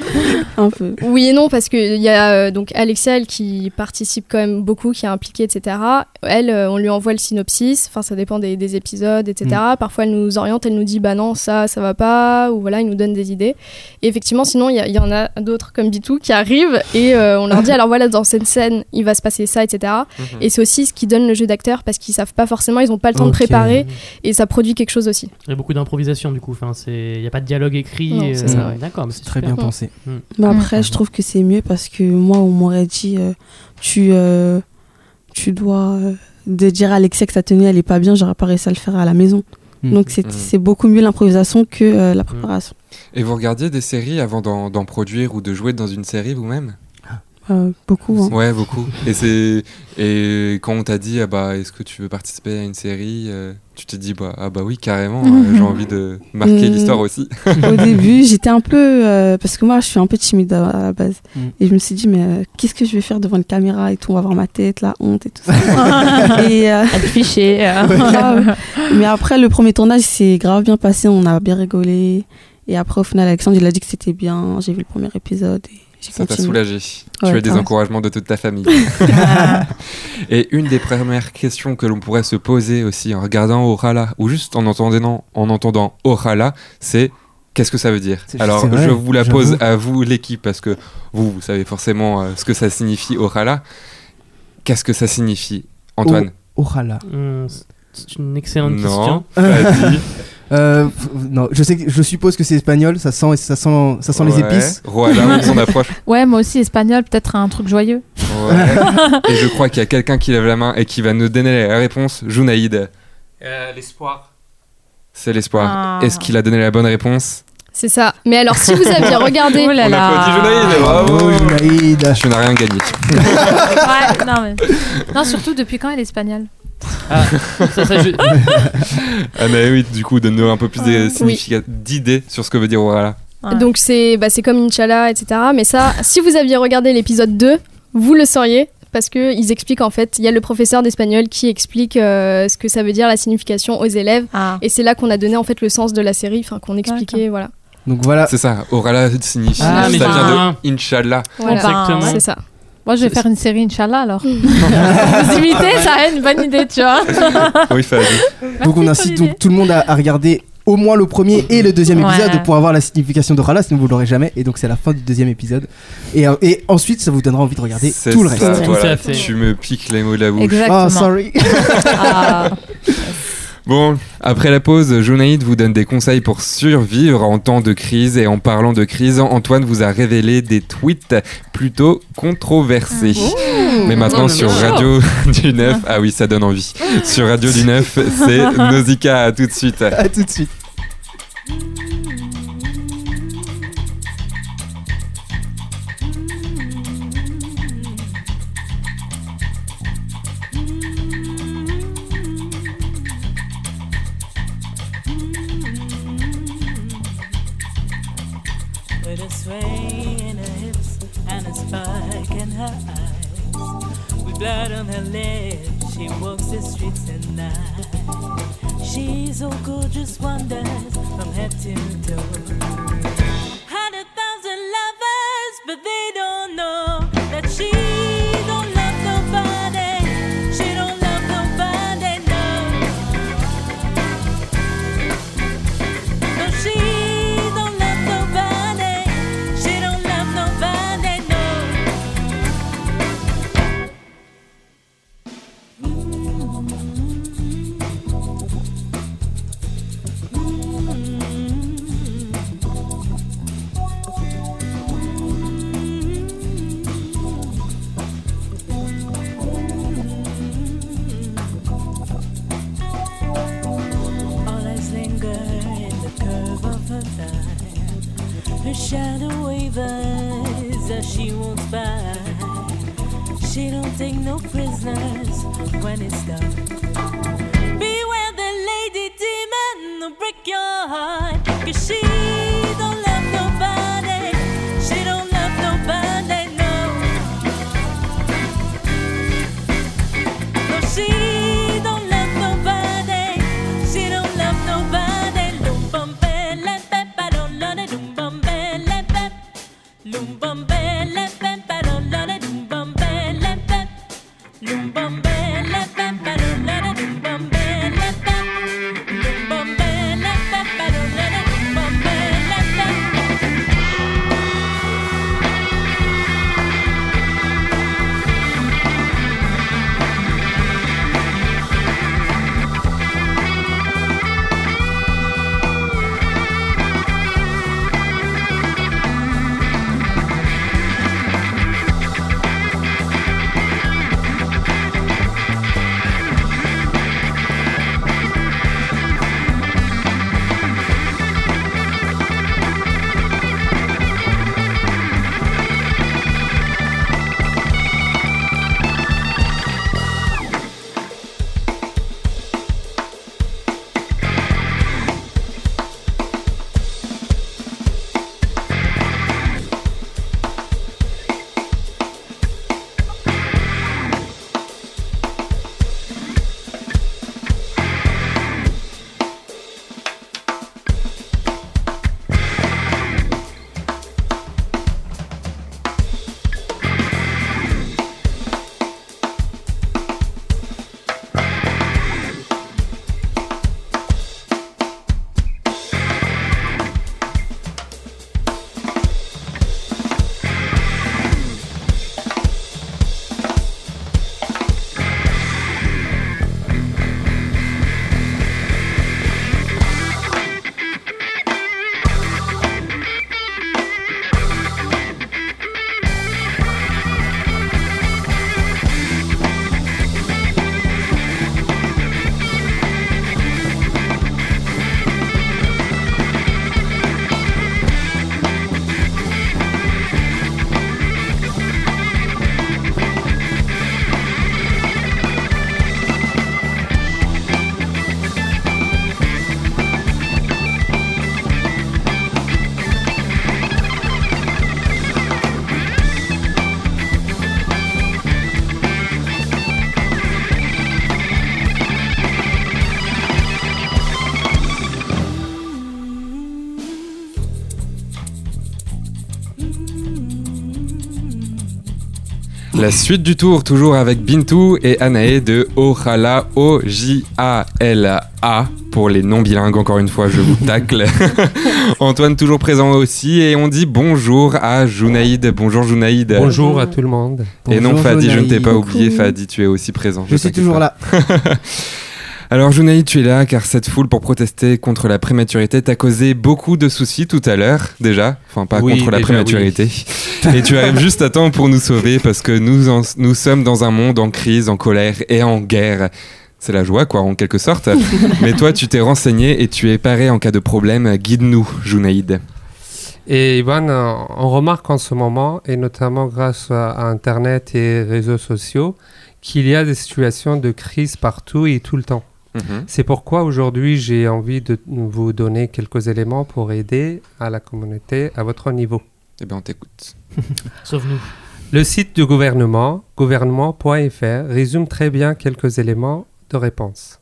un peu. oui et non parce qu'il y a euh, donc Alexia elle, qui participe quand même beaucoup, qui est impliquée, etc. Elle, euh, on lui envoie le synopsis, enfin ça dépend des, des épisodes, etc. Parfois elle nous oriente, elle nous dit bah non ça ça va pas, ou voilà, il nous donne des idées. Et effectivement sinon il y, en a d'autres comme Bitou qui arrivent et euh, on leur dit alors voilà dans cette scène il va se passer ça, etc. Mhm. Et c'est aussi ce qui donne le jeu d'acteur parce qu'ils savent pas forcément, ils ont pas le temps de préparer et ça produit quelque chose aussi. Il y a beaucoup d'improvisation du coup. Enfin, c'est, il y a pas de dialogue écrit. Non, c'est ça. D'accord, mais c'est Très super. bien pensé. Mais après, je trouve que c'est mieux parce que moi, on m'aurait dit, euh, tu, euh, tu dois euh, de dire à Alexia que sa tenue, elle est pas bien, j'aurais pas réussi à le faire à la maison. Mm. Donc c'est Mm. c'est beaucoup mieux l'improvisation que euh, la préparation. Et vous regardiez des séries avant d'en d'en produire ou de jouer dans une série vous-même? Euh, beaucoup. hein. Ouais, beaucoup. Et c'est et quand on t'a dit ah bah est-ce que tu veux participer à une série, euh, tu t'es dit bah ah bah oui carrément, euh, j'ai envie de marquer l'histoire aussi. Au début, j'étais un peu. euh, parce que moi, je suis un peu timide à, à la base. Mm. Et je me suis dit, mais euh, qu'est-ce que je vais faire devant une caméra et tout? On va voir ma tête, la honte et tout ça. et, euh, euh. grave. Mais après, le premier tournage s'est grave bien passé. On a bien rigolé. Et après, au final, Alexandre, il a dit que c'était bien. J'ai vu le premier épisode et Ça t'a soulagé. Ouais, tu as des encouragements de toute ta famille. Et une des premières questions que l'on pourrait se poser aussi en regardant Orala, ou juste en entendant, en entendant Orala, c'est qu'est-ce que ça veut dire? C'est- Alors, c'est vrai, je vous la pose j'avoue. à vous, l'équipe, parce que vous, vous savez forcément euh, ce que ça signifie Orala. Qu'est-ce que ça signifie? Antoine? Orala. Hum, c'est une excellente Non. question. Euh, non, je sais, que- je suppose que c'est espagnol. Ça sent, ça sent, ça sent les Ouais. épices. Voilà, on s'en approche. Ouais, moi aussi espagnol, peut-être un truc joyeux. Ouais. Et je crois qu'il y a quelqu'un qui lève la main et qui va nous donner la réponse. Junaïd, L'espoir. c'est l'espoir. Ah. Est-ce qu'il a donné la bonne réponse? C'est ça. Mais alors si vous aviez regardé Oh là On là. applaudit Junaïd, bravo Oh, Junaïd. Je n'ai rien gagné. Ouais, non, mais... non, surtout depuis quand elle est espagnole? Ah, ça, ça, je- Ah mais oui, du coup, donne-nous un peu plus significa- d'idées sur ce que veut dire Orala. Ouais. Donc c'est bah, c'est comme Inch'Allah, etc. Mais ça, si vous aviez regardé l'épisode 2, vous le sauriez. Parce qu'ils expliquent en fait, il y a le professeur d'espagnol qui explique euh, ce que ça veut dire la signification aux élèves. Ah. Et c'est là qu'on a donné en fait le sens de la série, enfin qu'on expliquait, voilà. Donc voilà. C'est ça, Orala signifie, Ah, ça vient de Inch'Allah. voilà. Exactement. C'est ça. Moi, je vais faire une série, Inch'Allah, alors. Vous imitez, ça a une bonne idée, tu vois. Oui, Fadi. Donc on incite donc tout le monde à, à regarder au moins le premier et le deuxième Ouais. épisode pour avoir la signification de Rala, sinon vous l'aurez jamais. Et donc c'est la fin du deuxième épisode. Et, euh, et ensuite ça vous donnera envie de regarder tout le reste. Tout voilà. à fait. Tu me piques les mots de la bouche. Exactement. Ah sorry. Ah. Bon, après la pause, Jonaïd vous donne des conseils pour survivre en temps de crise. Et en parlant de crise, Antoine vous a révélé des tweets plutôt controversés. Mais maintenant Oh, mais sur. Radio du 9, ah oui, ça donne envie. Sur Radio du 9, c'est Nausicaa. À tout de suite. À tout de suite. Blood on her lips, she walks the streets at night. She's so gorgeous wonders from head to toe. Hundred thousand lovers, but they don't know shadow wavers as she walks by. She don't take no prisoners when it's done. Beware the lady demon, will break your heart. Cause she La suite du tour, toujours avec Bintou et Anae de Ojala, O-J-A-L-A. Pour les non bilingues, encore une fois, je vous tacle. Antoine, toujours présent aussi. Et on dit bonjour à Junaïd. Bonjour Junaïd. Bonjour à tout le monde. Et non, Fadi, je ne t'ai pas oublié. Fadi, tu es aussi présent. Je suis toujours là. Alors Junaï, tu es là car cette foule pour protester contre la prématurité t'a causé beaucoup de soucis tout à l'heure déjà, enfin pas Oui, contre la prématurité. Et tu arrives juste à temps pour nous sauver parce que nous, en- nous sommes dans un monde en crise, en colère et en guerre. C'est la joie quoi en quelque sorte. Mais toi tu t'es renseigné et tu es paré en cas de problème. Guide-nous Junaïd. Et Ivan, on remarque en ce moment, et notamment grâce à Internet et réseaux sociaux, qu'il y a des situations de crise partout et tout le temps. Mhm. C'est pourquoi aujourd'hui j'ai envie de vous donner quelques éléments pour aider à la communauté à votre niveau. Eh bien on t'écoute. Sauve-nous. Le site du gouvernement, gouvernement.fr, résume très bien quelques éléments de réponse.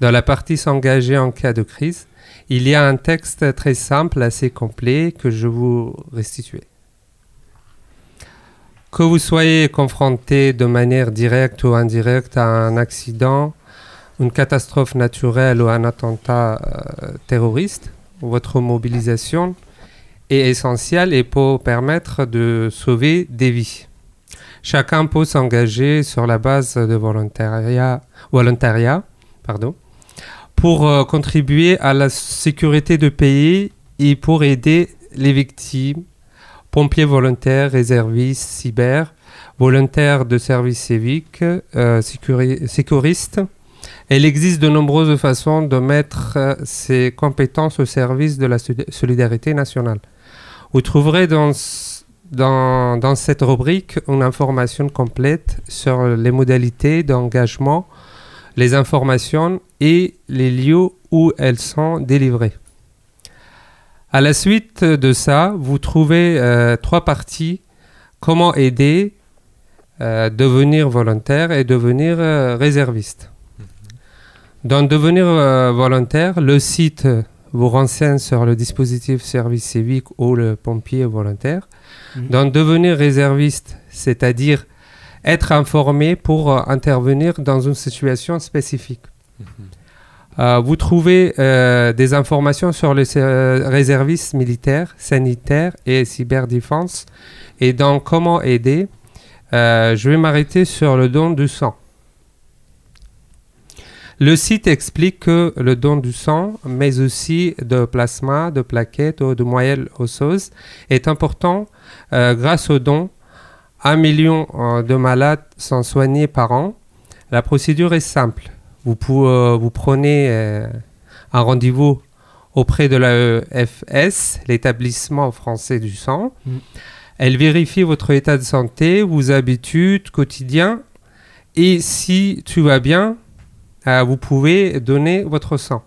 Dans la partie s'engager en cas de crise, il y a un texte très simple, assez complet, que je vous restituer. Que vous soyez confronté de manière directe ou indirecte à un accident, une catastrophe naturelle ou un attentat euh, terroriste, votre mobilisation est essentielle et peut permettre de sauver des vies. Chacun peut s'engager sur la base de volontariat, volontariat pardon, pour euh, contribuer à la sécurité du pays et pour aider les victimes, pompiers volontaires, réservistes, cyber, volontaires de service civique, euh, sécuri- sécuristes. Il existe de nombreuses façons de mettre euh, ces compétences au service de la soli- solidarité nationale. Vous trouverez dans, dans, cette rubrique une information complète sur les modalités d'engagement, les informations et les lieux où elles sont délivrées. À la suite de ça, vous trouvez euh, trois parties. Comment aider, euh, devenir volontaire et devenir réserviste. Dans devenir euh, volontaire, le site vous renseigne sur le dispositif service civique ou le pompier volontaire. Mhm. Dans devenir réserviste, c'est-à-dire être informé pour euh, intervenir dans une situation spécifique. Euh, vous trouvez euh, des informations sur les réservistes militaires, sanitaires et cyberdéfense. Et dans comment aider, je vais m'arrêter sur le don du sang. Le site explique que le don du sang, mais aussi de plasma, de plaquettes ou de moelle osseuse, est important euh, grâce au don. Un million euh, de malades sont soignés par an. La procédure est simple. Vous, euh, vous prenez un rendez-vous auprès de l'AEFS, l'établissement français du sang. Mm. Elle vérifie votre état de santé, vos habitudes quotidiennes. Et si tout va bien, euh, vous pouvez donner votre sang.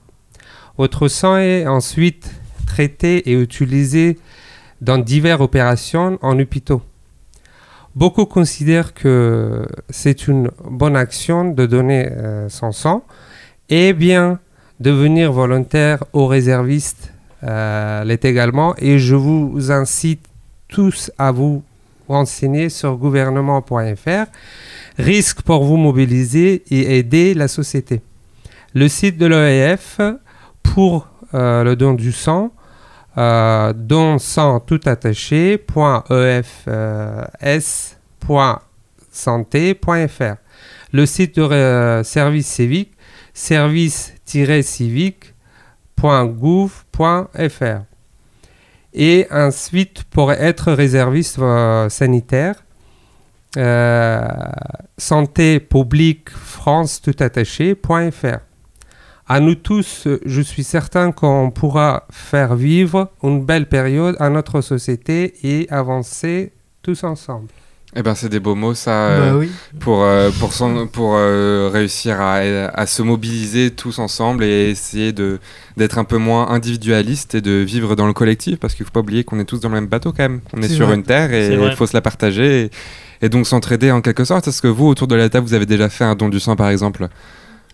Votre sang est ensuite traité et utilisé dans diverses opérations en hôpitaux. Beaucoup considèrent que c'est une bonne action de donner euh, son sang. Eh bien, devenir volontaire ou réserviste euh, l'est également. Et je vous incite tous à vous renseigner sur gouvernement.fr. Risque pour vous mobiliser et aider la société. Le site de l'OEF pour euh, le don du sang, euh, don sang tout attaché, point EFS, point santé.fr. Le site de euh, service civique, service-civique.gouv.fr. Et ensuite, pour être réserviste euh, sanitaire, euh, santé publique France tout attaché.fr. À nous tous, euh, je suis certain qu'on pourra faire vivre une belle période à notre société et avancer tous ensemble. Eh ben c'est des beaux mots ça euh, Bah oui. pour euh, pour euh, réussir à, à se mobiliser tous ensemble et essayer de d'être un peu moins individualiste et de vivre dans le collectif parce qu'il faut pas oublier qu'on est tous dans le même bateau quand même. On est, sur vrai. une terre et il faut se la partager et, et donc s'entraider en quelque sorte. Est-ce que vous autour de la table vous avez déjà fait un don du sang par exemple?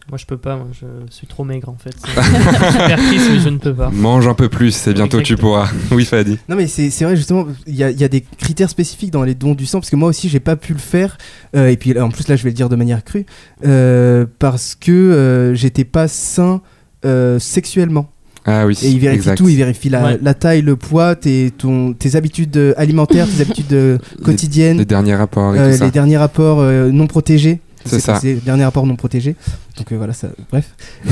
Moi, je peux pas. Moi, je suis trop maigre en fait. C'est super triste, mais je ne peux pas. Mange un peu plus et bientôt tu pourras. oui Fadi. Non mais c'est c'est vrai justement, il y a, il y a des critères spécifiques dans les dons du sang, parce que moi aussi j'ai pas pu le faire, euh, et puis en plus là je vais le dire de manière crue, euh, parce que euh, j'étais pas sain euh, sexuellement. Ah oui. Et il vérifie exact. tout, il vérifie la, Ouais. la taille, le poids, tes, ton, tes habitudes euh, alimentaires, tes habitudes euh, quotidiennes, Les derniers rapports et euh, tout ça. les derniers rapports euh, non protégés. C'est ça. passé. Dernier rapport non protégé. Donc euh, voilà, ça. Bref.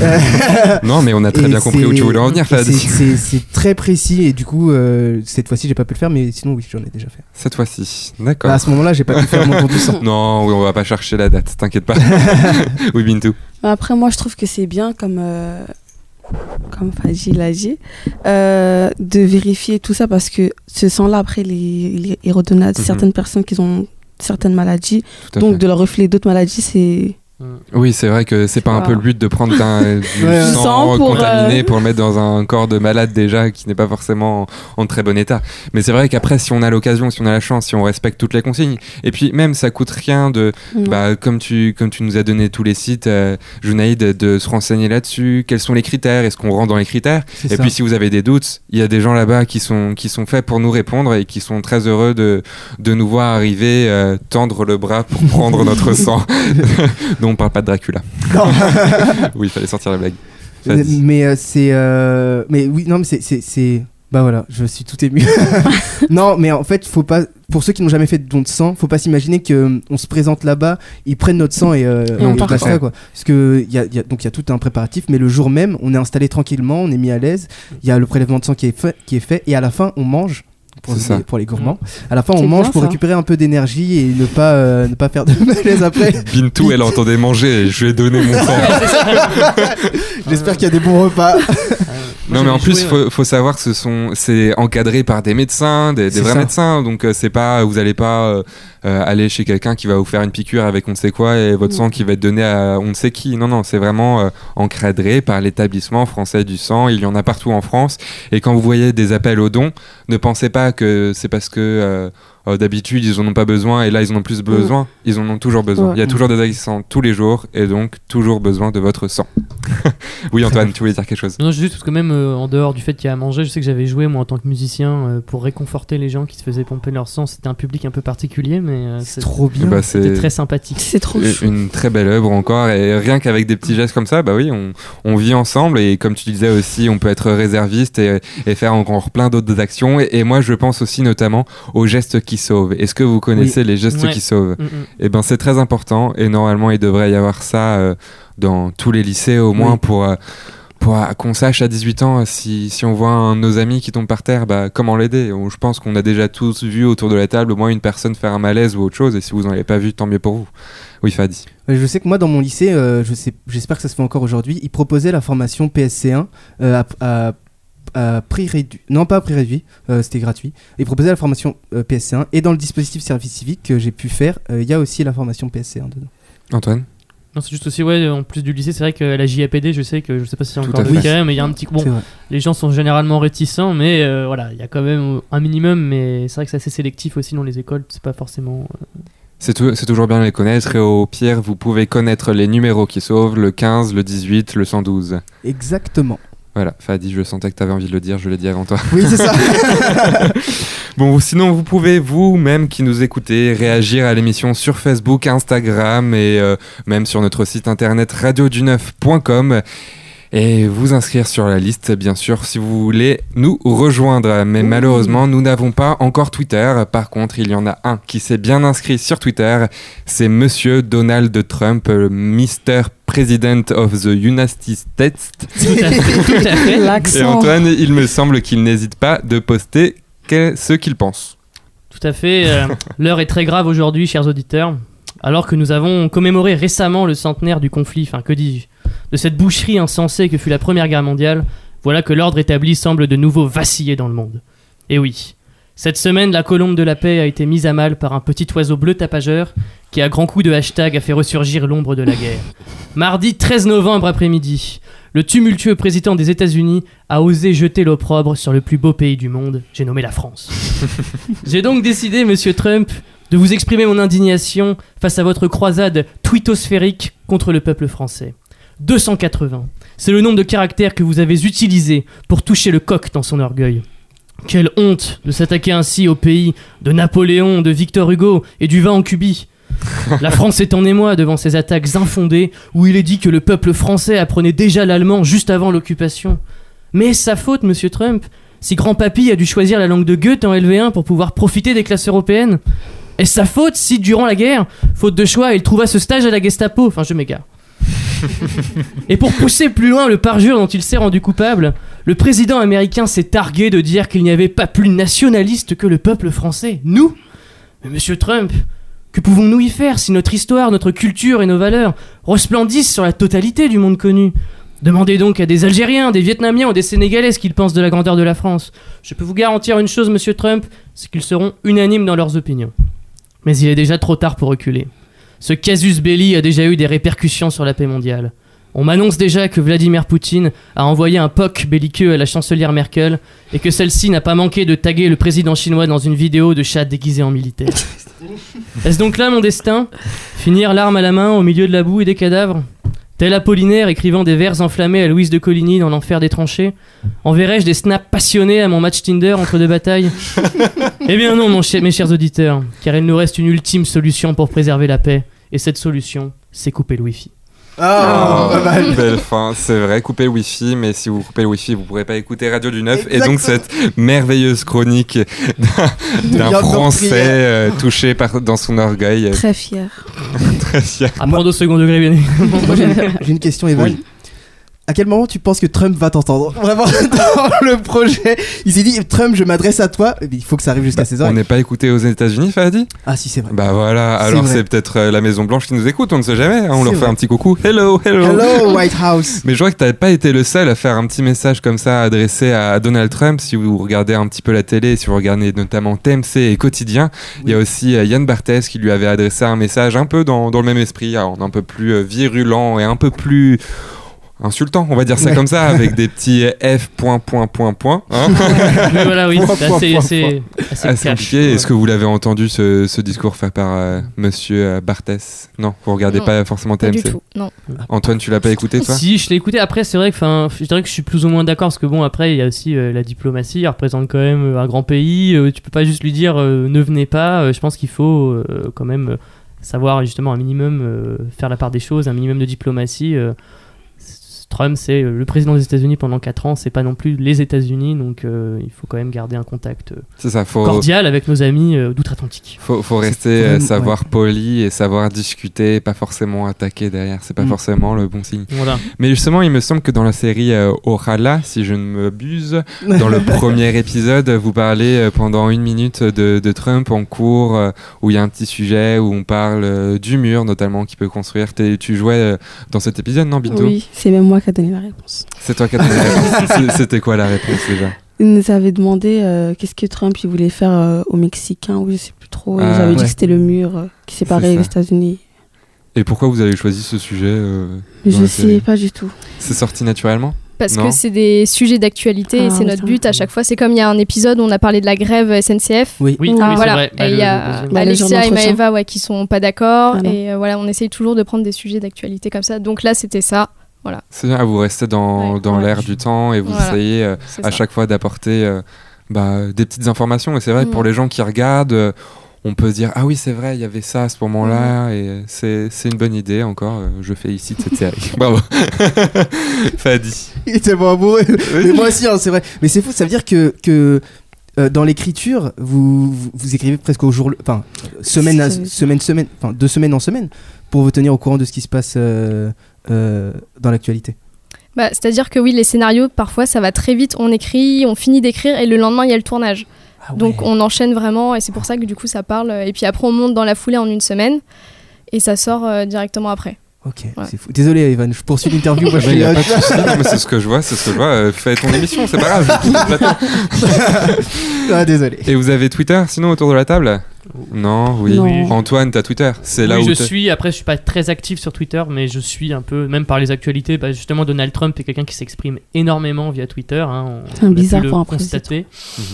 Non, mais on a très Et bien compris où tu voulais en venir, c'est- très précis et du coup, euh, cette fois-ci, j'ai pas pu le faire, mais sinon, oui, j'en ai déjà fait. Cette fois-ci. D'accord. Bah, à ce moment-là, j'ai pas pu faire mon tour du sang. Non, oui, on va pas chercher la date, t'inquiète pas. oui, Bintou. Après, moi, je trouve que c'est bien, comme, euh, comme Fadji l'a dit, euh, de vérifier tout ça parce que ce sang-là, après, il est, il est- est redonné à Mhm. certaines personnes qui ont certaines maladies. Donc, fait. de leur refléter d'autres maladies, c'est. Oui, c'est vrai que c'est pas un peu le but de prendre d'un- du Ouais. sang, Sang pour, contaminé euh, pour le mettre dans un corps de malade déjà qui n'est pas forcément en, en très bon état. Mais c'est vrai qu'après, si on a l'occasion, si on a la chance, si on respecte toutes les consignes, et puis même ça coûte rien de, Non. bah, comme tu comme tu nous as donné tous les sites, euh, Junaïd, de, de se renseigner là-dessus. Quels sont les critères? Est-ce qu'on rentre dans les critères? Et ça. puis si vous avez des doutes, il y a des gens là-bas qui sont qui sont faits pour nous répondre et qui sont très heureux de de nous voir arriver, euh, tendre le bras pour prendre notre sang. on parle pas de Dracula. oui, il fallait sortir la blague. Mais euh, c'est. euh, Mais oui, non, mais c'est- Bah voilà, je suis tout ému. non, mais en fait, faut pas. Pour ceux qui n'ont jamais fait de don de sang, faut pas s'imaginer que euh, on se présente là-bas, ils prennent notre sang et, euh, Et on part. basta, quoi. Parce que a, y a- donc il y a tout un préparatif, mais le jour même, on est installé tranquillement, on est mis à l'aise. Il y a le prélèvement de sang qui est fait, qui est fait, et à la fin, on mange. Pour les, ça. pour les gourmands. À la fin, on mange bien, pour ça. récupérer un peu d'énergie et ne pas, euh, ne pas faire de malaise après. Bintou, elle entendait manger et je lui ai donné mon sang. J'espère qu'il y a des bons repas. Non, mais en plus, joué, faut, faut savoir que ce sont, c'est encadré par des médecins, des, vrais ça. médecins. Donc, euh, c'est pas, vous allez pas euh, euh, aller chez quelqu'un qui va vous faire une piqûre avec on ne sait quoi et votre Mm. sang qui va être donné à on ne sait qui. Non, non, c'est vraiment euh, encadré par l'établissement français du sang. Il y en a partout en France. Et quand vous voyez des appels aux dons, ne pensez pas que c'est parce que euh, d'habitude ils en ont pas besoin et là ils en ont plus besoin. Ils en ont toujours besoin. Ouais. Il y a toujours des accents tous les jours et donc toujours besoin de votre sang. oui, Antoine, tu voulais dire quelque chose Non, juste parce que même euh, en dehors du fait qu'il y a à manger, je sais que j'avais joué moi en tant que musicien euh, pour réconforter les gens qui se faisaient pomper leur sang. C'était un public un peu particulier, mais euh, C'est trop bien. Bah, c'était c'est- très sympathique. C'est trop chou. Une très belle œuvre encore, et rien qu'avec des petits gestes comme ça, bah oui, on, on vit ensemble, et comme tu disais aussi, on peut être réserviste et, et faire encore plein d'autres actions. Et, et moi, je pense aussi notamment aux gestes qui sauvent. Est-ce que vous connaissez les gestes Ouais. qui sauvent Mm, mm. Eh ben, c'est très important, et normalement, il devrait y avoir ça euh, dans tous les lycées au moins Oui. pour. euh, pour euh, qu'on sache à 18 ans, si, si on voit un de nos amis qui tombe par terre, bah, comment l'aider? Je pense qu'on a déjà tous vu autour de la table au moins une personne faire un malaise ou autre chose, et si vous n'en avez pas vu, tant mieux pour vous. Oui, Fadi. Je sais que moi, dans mon lycée, euh, je sais, j'espère que ça se fait encore aujourd'hui, ils proposaient la formation PSC1 euh, à, à- à prix réduit. Non, pas à prix réduit, euh, c'était gratuit. Ils proposaient la formation euh, PSC1 et dans le dispositif service civique que j'ai pu faire, euh, il y a aussi la formation PSC1 dedans. Antoine? Non, c'est juste aussi, ouais, en plus du lycée, c'est vrai que la JAPD, je sais que je sais pas si c'est encore le cas, mais il y a un petit. Bon, les gens sont généralement réticents, mais euh, voilà, il y a quand même un minimum, mais c'est vrai que c'est assez sélectif aussi dans les écoles, c'est pas forcément. euh, c'est toujours bien de les connaître et au pire, vous pouvez connaître les numéros qui sauvent, le 15, le 18, le 112. Exactement. Voilà, Fadi, je sentais que tu avais envie de le dire, je l'ai dit avant toi. Oui, c'est ça. Bon, sinon, vous pouvez, vous-même qui nous écoutez, réagir à l'émission sur Facebook, Instagram et euh, même sur notre site internet radiodu9.com et vous inscrire sur la liste, bien sûr, si vous voulez nous rejoindre. Mais malheureusement, nous n'avons pas encore Twitter. Par contre, il y en a un qui s'est bien inscrit sur Twitter. C'est Monsieur Donald Trump, le Mr. President of the United States. Tout à fait, tout à fait. Et. Antoine, il me semble qu'il n'hésite pas de poster que- ce qu'il pense. Tout à fait. euh, L'heure est très grave aujourd'hui, chers auditeurs. Alors que nous avons commémoré récemment le centenaire du conflit, enfin que dis-je, de cette boucherie insensée que fut la Première Guerre mondiale, voilà que l'ordre établi semble de nouveau vaciller dans le monde. Et oui, cette semaine, la colombe de la paix a été mise à mal par un petit oiseau bleu tapageur qui, à grands coups de hashtag, a fait ressurgir l'ombre de la guerre. Mardi 13 novembre après-midi, le tumultueux président des États-Unis a osé jeter l'opprobre sur le plus beau pays du monde, j'ai nommé la France. J'ai donc décidé, monsieur Trump, de vous exprimer mon indignation face à votre croisade twittosphérique contre le peuple français. 280. C'est le nombre de caractères que vous avez utilisés pour toucher le coq dans son orgueil. Quelle honte de s'attaquer ainsi au pays de Napoléon, de Victor Hugo et du vin en cubie. La France est en émoi devant ces attaques infondées où il est dit que le peuple français apprenait déjà l'allemand juste avant l'occupation. Mais est-ce sa faute, monsieur Trump, si grand papy a dû choisir la langue de Goethe en LV1 pour pouvoir profiter des classes européennes? Est-ce sa faute si, durant la guerre, faute de choix, il trouva ce stage à la Gestapo Enfin, je m'égare. Et pour pousser plus loin le parjure dont il s'est rendu coupable, le président américain s'est targué de dire qu'il n'y avait pas plus nationaliste que le peuple français. Nous Mais monsieur Trump, que pouvons-nous y faire si notre histoire, notre culture et nos valeurs resplendissent sur la totalité du monde connu? Demandez donc à des Algériens, des Vietnamiens ou des Sénégalais ce qu'ils pensent de la grandeur de la France. Je peux vous garantir une chose, monsieur Trump, c'est qu'ils seront unanimes dans leurs opinions. Mais il est déjà trop tard pour reculer. Ce casus belli a déjà eu des répercussions sur la paix mondiale. On m'annonce déjà que Vladimir Poutine a envoyé un POC belliqueux à la chancelière Merkel et que celle-ci n'a pas manqué de taguer le président chinois dans une vidéo de chat déguisé en militaire. Est-ce donc là mon destin? Finir l'arme à la main au milieu de la boue et des cadavres? Tel Apollinaire écrivant des vers enflammés à Louise de Coligny dans l'enfer des tranchées Enverrai-je des snaps passionnés à mon match Tinder entre deux batailles? Eh bien non, mes chers auditeurs, car il nous reste une ultime solution pour préserver la paix. Et cette solution, c'est couper le Wi-Fi. Ah, pas mal. Belle fin, c'est vrai, coupez le wifi, mais si vous coupez le wifi, vous pourrez pas écouter Radio du Neuf. Et donc cette merveilleuse chronique d'un- Français euh, touché par, dans son orgueil. Très fier. Très fier. À prendre au second degré, bien évidemment. Moi, j'ai une, j'ai une question, Evan. À quel moment tu penses que Trump va t'entendre Vraiment, dans le projet, il s'est dit Trump, je m'adresse à toi. Il faut que ça arrive jusqu'à ses On oreilles. n'est pas écouté aux États-Unis, Fahadi Ah, si, c'est vrai. Bah voilà, alors c'est peut-être euh, la Maison Blanche qui nous écoute, on ne sait jamais. hein, on leur fait un petit coucou. Hello, hello. Hello, White House. Mais je vois que t'avais pas été le seul à faire un petit message comme ça adressé à Donald Trump. Si vous regardez un petit peu la télé, si vous regardez notamment TMC et Quotidien, il y a aussi euh, Yann Barthès qui lui avait adressé un message un peu dans, dans le même esprit, alors, un peu plus euh, virulent et un peu plus insultant, on va dire ça Ouais. comme ça, avec des petits F point point point point. hein. Mais voilà, oui, c'est assez, assez, point. assez Assez cash. compliqué. Est-ce que vous l'avez entendu ce, ce discours fait par euh, Monsieur euh, Barthès? Non, vous regardez Non, pas forcément Pas du TMC. tout, non. Antoine, tu l'as pas écouté toi? Si, je l'ai écouté. Après, c'est vrai que, enfin, je dirais que je suis plus ou moins d'accord parce que bon, après, il y a aussi euh, la diplomatie. Elle représente quand même euh, un grand pays. Euh, tu peux pas juste lui dire euh, ne venez pas. Euh, je pense qu'il faut euh, quand même euh, savoir justement un minimum euh, faire la part des choses, un minimum de diplomatie. Trump, c'est euh, le président des États-Unis pendant 4 ans. C'est pas non plus les États-Unis, donc euh, il faut quand même garder un contact euh, C'est ça, faut, cordial avec nos amis euh, d'outre-Atlantique. Faut, faut rester, euh, vraiment- savoir poli et savoir discuter, pas forcément attaquer derrière, c'est pas Mm. forcément le bon signe. Voilà. Mais justement, il me semble que dans la série euh, Orala, si je ne m'abuse, dans le premier épisode, vous parlez euh, pendant une minute de, de Trump en cours, euh, où il y a un petit sujet, où on parle euh, du mur notamment qu'il peut construire. Tu jouais euh, dans cet épisode, non, Bintou? Oui, c'est même moi qui a donné la réponse. C'est toi qui as donné la réponse. C'était quoi la réponse déjà Il nous avait demandé euh, qu'est-ce que Trump il voulait faire euh, aux Mexicains, ou je sais plus trop. Ah, J'avais dit que c'était le mur euh, qui séparait les. États-Unis. Et pourquoi vous avez choisi ce sujet euh, je sais pas du tout. C'est sorti naturellement Parce Non. que c'est des sujets d'actualité et Ah, c'est notre but à chaque fois. C'est comme il y a un épisode où on a parlé de la grève SNCF. Oui. Oui, Ah, oui, c'est voilà. vrai. Bah, et il y a. Bah, Alexia et. Maëva ouais, qui sont pas d'accord. Ah et euh, voilà, on essaye toujours de prendre des sujets d'actualité comme ça. Donc là, c'était ça. C'est bien, vous restez dans, Ouais. dans Ouais. l'air du temps et vous Voilà. essayez euh, à ça. chaque fois d'apporter euh, bah, des petites informations. Et c'est vrai, que pour Mm. les gens qui regardent, euh, on peut se dire Ah oui, c'est vrai, il y avait ça à ce moment-là. Et euh, c'est c'est une bonne idée encore. euh, je félicite cette série. Bravo. Fadi. Il est tellement amoureux. Mais moi aussi, hein, c'est vrai. Mais c'est fou, ça veut dire que, que euh, dans l'écriture, vous, vous, vous écrivez presque au jour. Enfin, semaine, à, semaine, semaine. Enfin, deux semaines en semaine pour vous tenir au courant de ce qui se passe euh, dans l'actualité. Bah, C'est-à-dire que oui, les scénarios, parfois, ça va très vite. On écrit, on finit d'écrire et le lendemain, il y a le tournage. Ah Donc on enchaîne vraiment et c'est pour ça que du coup, ça parle. Et puis après, on monte dans la foulée en une semaine et ça sort euh, directement après. Ok, Ouais. c'est fou. Désolé, Evan, je poursuis l'interview. Moi, je Il suis y a là. pas de souci, non, mais c'est ce que je vois, c'est ce que je vois. Euh, fais ton émission, c'est pas grave. je. Ah, désolé. Et vous avez Twitter sinon autour de la table? Non, oui. Non. Antoine, t'as Twitter? C'est là oui, où je suis. Après, je suis pas très actif sur Twitter, mais je suis un peu, même par les actualités. Bah, justement, Donald Trump est quelqu'un qui s'exprime énormément via Twitter. hein, on- C'est un bizarre pour un constater. Mhm.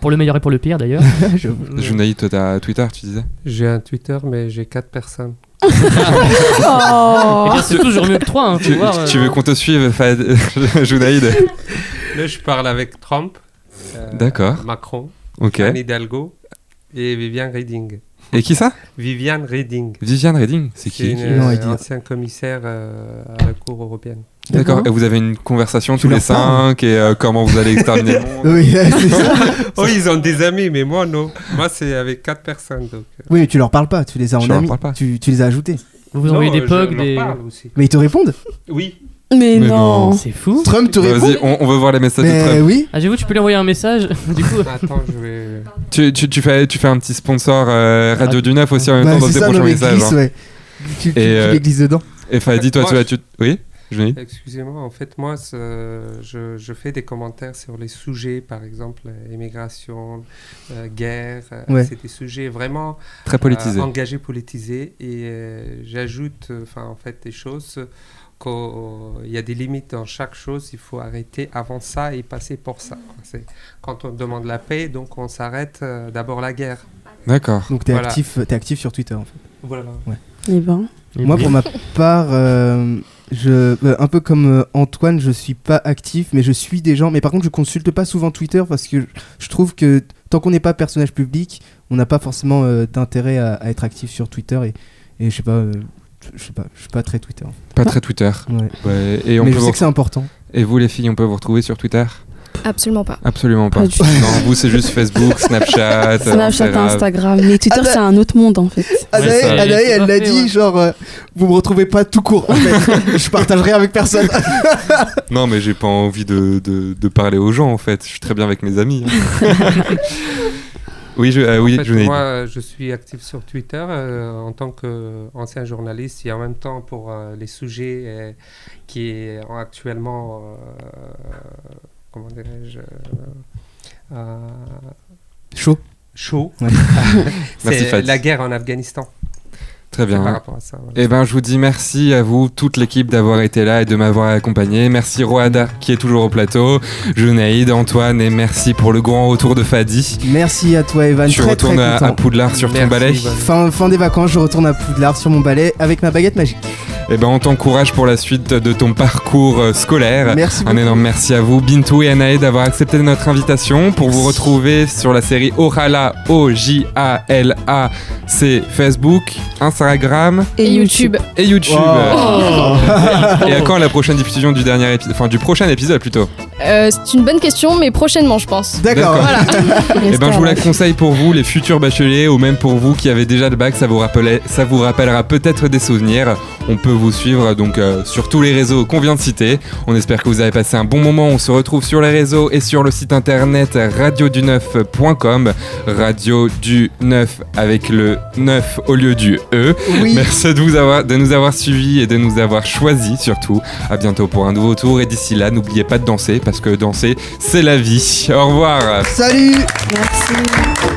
Pour le meilleur et pour le pire, d'ailleurs. Je- Junaïd, toi t'as Twitter, tu disais? J'ai un Twitter, mais j'ai quatre personnes. eh bien, c'est toujours mieux que 3 Tu, tu veux qu'on te suive, Fad... Junaïd Là, je parle avec Trump, euh, D'accord. Macron, Ok. Anne Hidalgo et Viviane Reding. Et qui ça Viviane Reding. Viviane Reding, c'est qui une Non, euh, il dit- ancien commissaire euh, à la Cour européenne. D'accord. Et vous avez une conversation tous les cinq et euh, comment vous allez exterminer le monde Oui, c'est ça. oh, ils ont des amis, mais moi non. Moi, c'est avec quatre personnes. Donc, euh. Oui, mais tu leur parles pas, tu les as en Tu leur ami. parles pas. Tu, tu les as ajoutés. Vous vous envoyez des je pogs, des. parle aussi. Mais ils te répondent Oui. Mais, Mais non. non. C'est fou. Trump te répond Vas-y, on, on veut voir les messages de Mais Trump. oui. Ah, j'avoue, tu peux lui envoyer un message. du coup, Attends, je vais. Tu, tu, tu fais, tu fais un petit sponsor euh, Radio du Neuf aussi en même Bah, temps dans c'est tes ça, prochains messages. glisse, hein. ouais. Tu, tu, Et, tu euh, les glisses dedans. Et Fadi, toi, tu as. je- Tu... Oui Johnny? Excusez-moi, en fait, moi, je, je fais des commentaires sur les sujets, par exemple, euh, immigration, euh, guerre. euh, Ouais. C'est des sujets vraiment Très politisé. euh, engagés, politisés. Et euh, j'ajoute, euh, enfin, en fait, des choses euh, qu'il y a des limites dans chaque chose. Il faut arrêter avant ça et passer pour ça. C'est quand on demande la paix, donc on s'arrête euh, d'abord la guerre. D'accord. Donc t'es Voilà. actif, t'es actif sur Twitter en fait. Voilà. Eh ben. Et Moi pour ma part, euh, je, euh, un peu comme euh, Antoine, je suis pas actif, mais je suis des gens. Mais par contre, je consulte pas souvent Twitter parce que je trouve que tant qu'on n'est pas personnage public, on n'a pas forcément euh, d'intérêt à, à être actif sur Twitter et, et je sais pas, euh, je sais pas, je suis pas très Twitter. en Pas très Twitter. Ouais. Ouais, et, on Mais peut je vous... sais que c'est important. et vous, les filles, on peut vous retrouver sur Twitter? Absolument pas. Absolument pas. Non, vous, c'est juste Facebook, Snapchat. Snapchat, Instagram. Instagram. Mais Twitter, Ah, bah- c'est un autre monde en fait. Anaï. Anaï, elle l'a dit, ouais. genre, euh, vous me retrouvez pas tout court. En fait. je partage rien avec personne. Non, mais j'ai pas envie de, de, de parler aux gens en fait. Je suis très bien avec mes amis. hein. Oui, je, euh, oui, En fait, je moi, je suis actif sur Twitter euh, en tant qu'ancien journaliste et en même temps pour euh, les sujets qui est actuellement, comment dirais-je, Chaud. chaud. Ouais. Merci, la guerre en Afghanistan. Très Par bien. rapport à ça. voilà. Eh ben, je vous dis merci à vous, toute l'équipe, d'avoir été là et de m'avoir accompagné. Merci Roada qui est toujours au plateau, Junaïd, Antoine et merci pour le grand retour de Fadi. Merci à toi, Evan. tu très, retournes très à, Poudlard sur ton balai. Fin, fin des vacances, je retourne à Poudlard sur mon balai avec ma baguette magique. Eh ben, on t'encourage pour la suite de ton parcours euh, scolaire. Merci Un beaucoup. énorme merci à vous, Bintou et Anaïd, d'avoir accepté notre invitation pour vous retrouver sur la série Orala, O-J-A-L-A, c'est Facebook, Instagram Et YouTube. et YouTube. Et à quand la prochaine diffusion du dernier épisode, enfin du prochain épisode plutôt Euh, c'est une bonne question, mais prochainement, je pense. D'accord. Voilà. Eh ben, je vous la conseille pour vous, les futurs bacheliers, ou même pour vous qui avez déjà le bac, ça vous, rappelait, ça vous rappellera peut-être des souvenirs. On peut vous suivre donc euh, sur tous les réseaux qu'on vient de citer. On espère que vous avez passé un bon moment. On se retrouve sur les réseaux et sur le site internet radiodu9.com. Radio du 9 avec le 9 au lieu du E. Oui. Merci de, vous avoir, de nous avoir suivis et de nous avoir choisis surtout. À bientôt pour un nouveau tour et d'ici là, n'oubliez pas de danser parce que danser, c'est la vie. Au revoir. Salut Merci.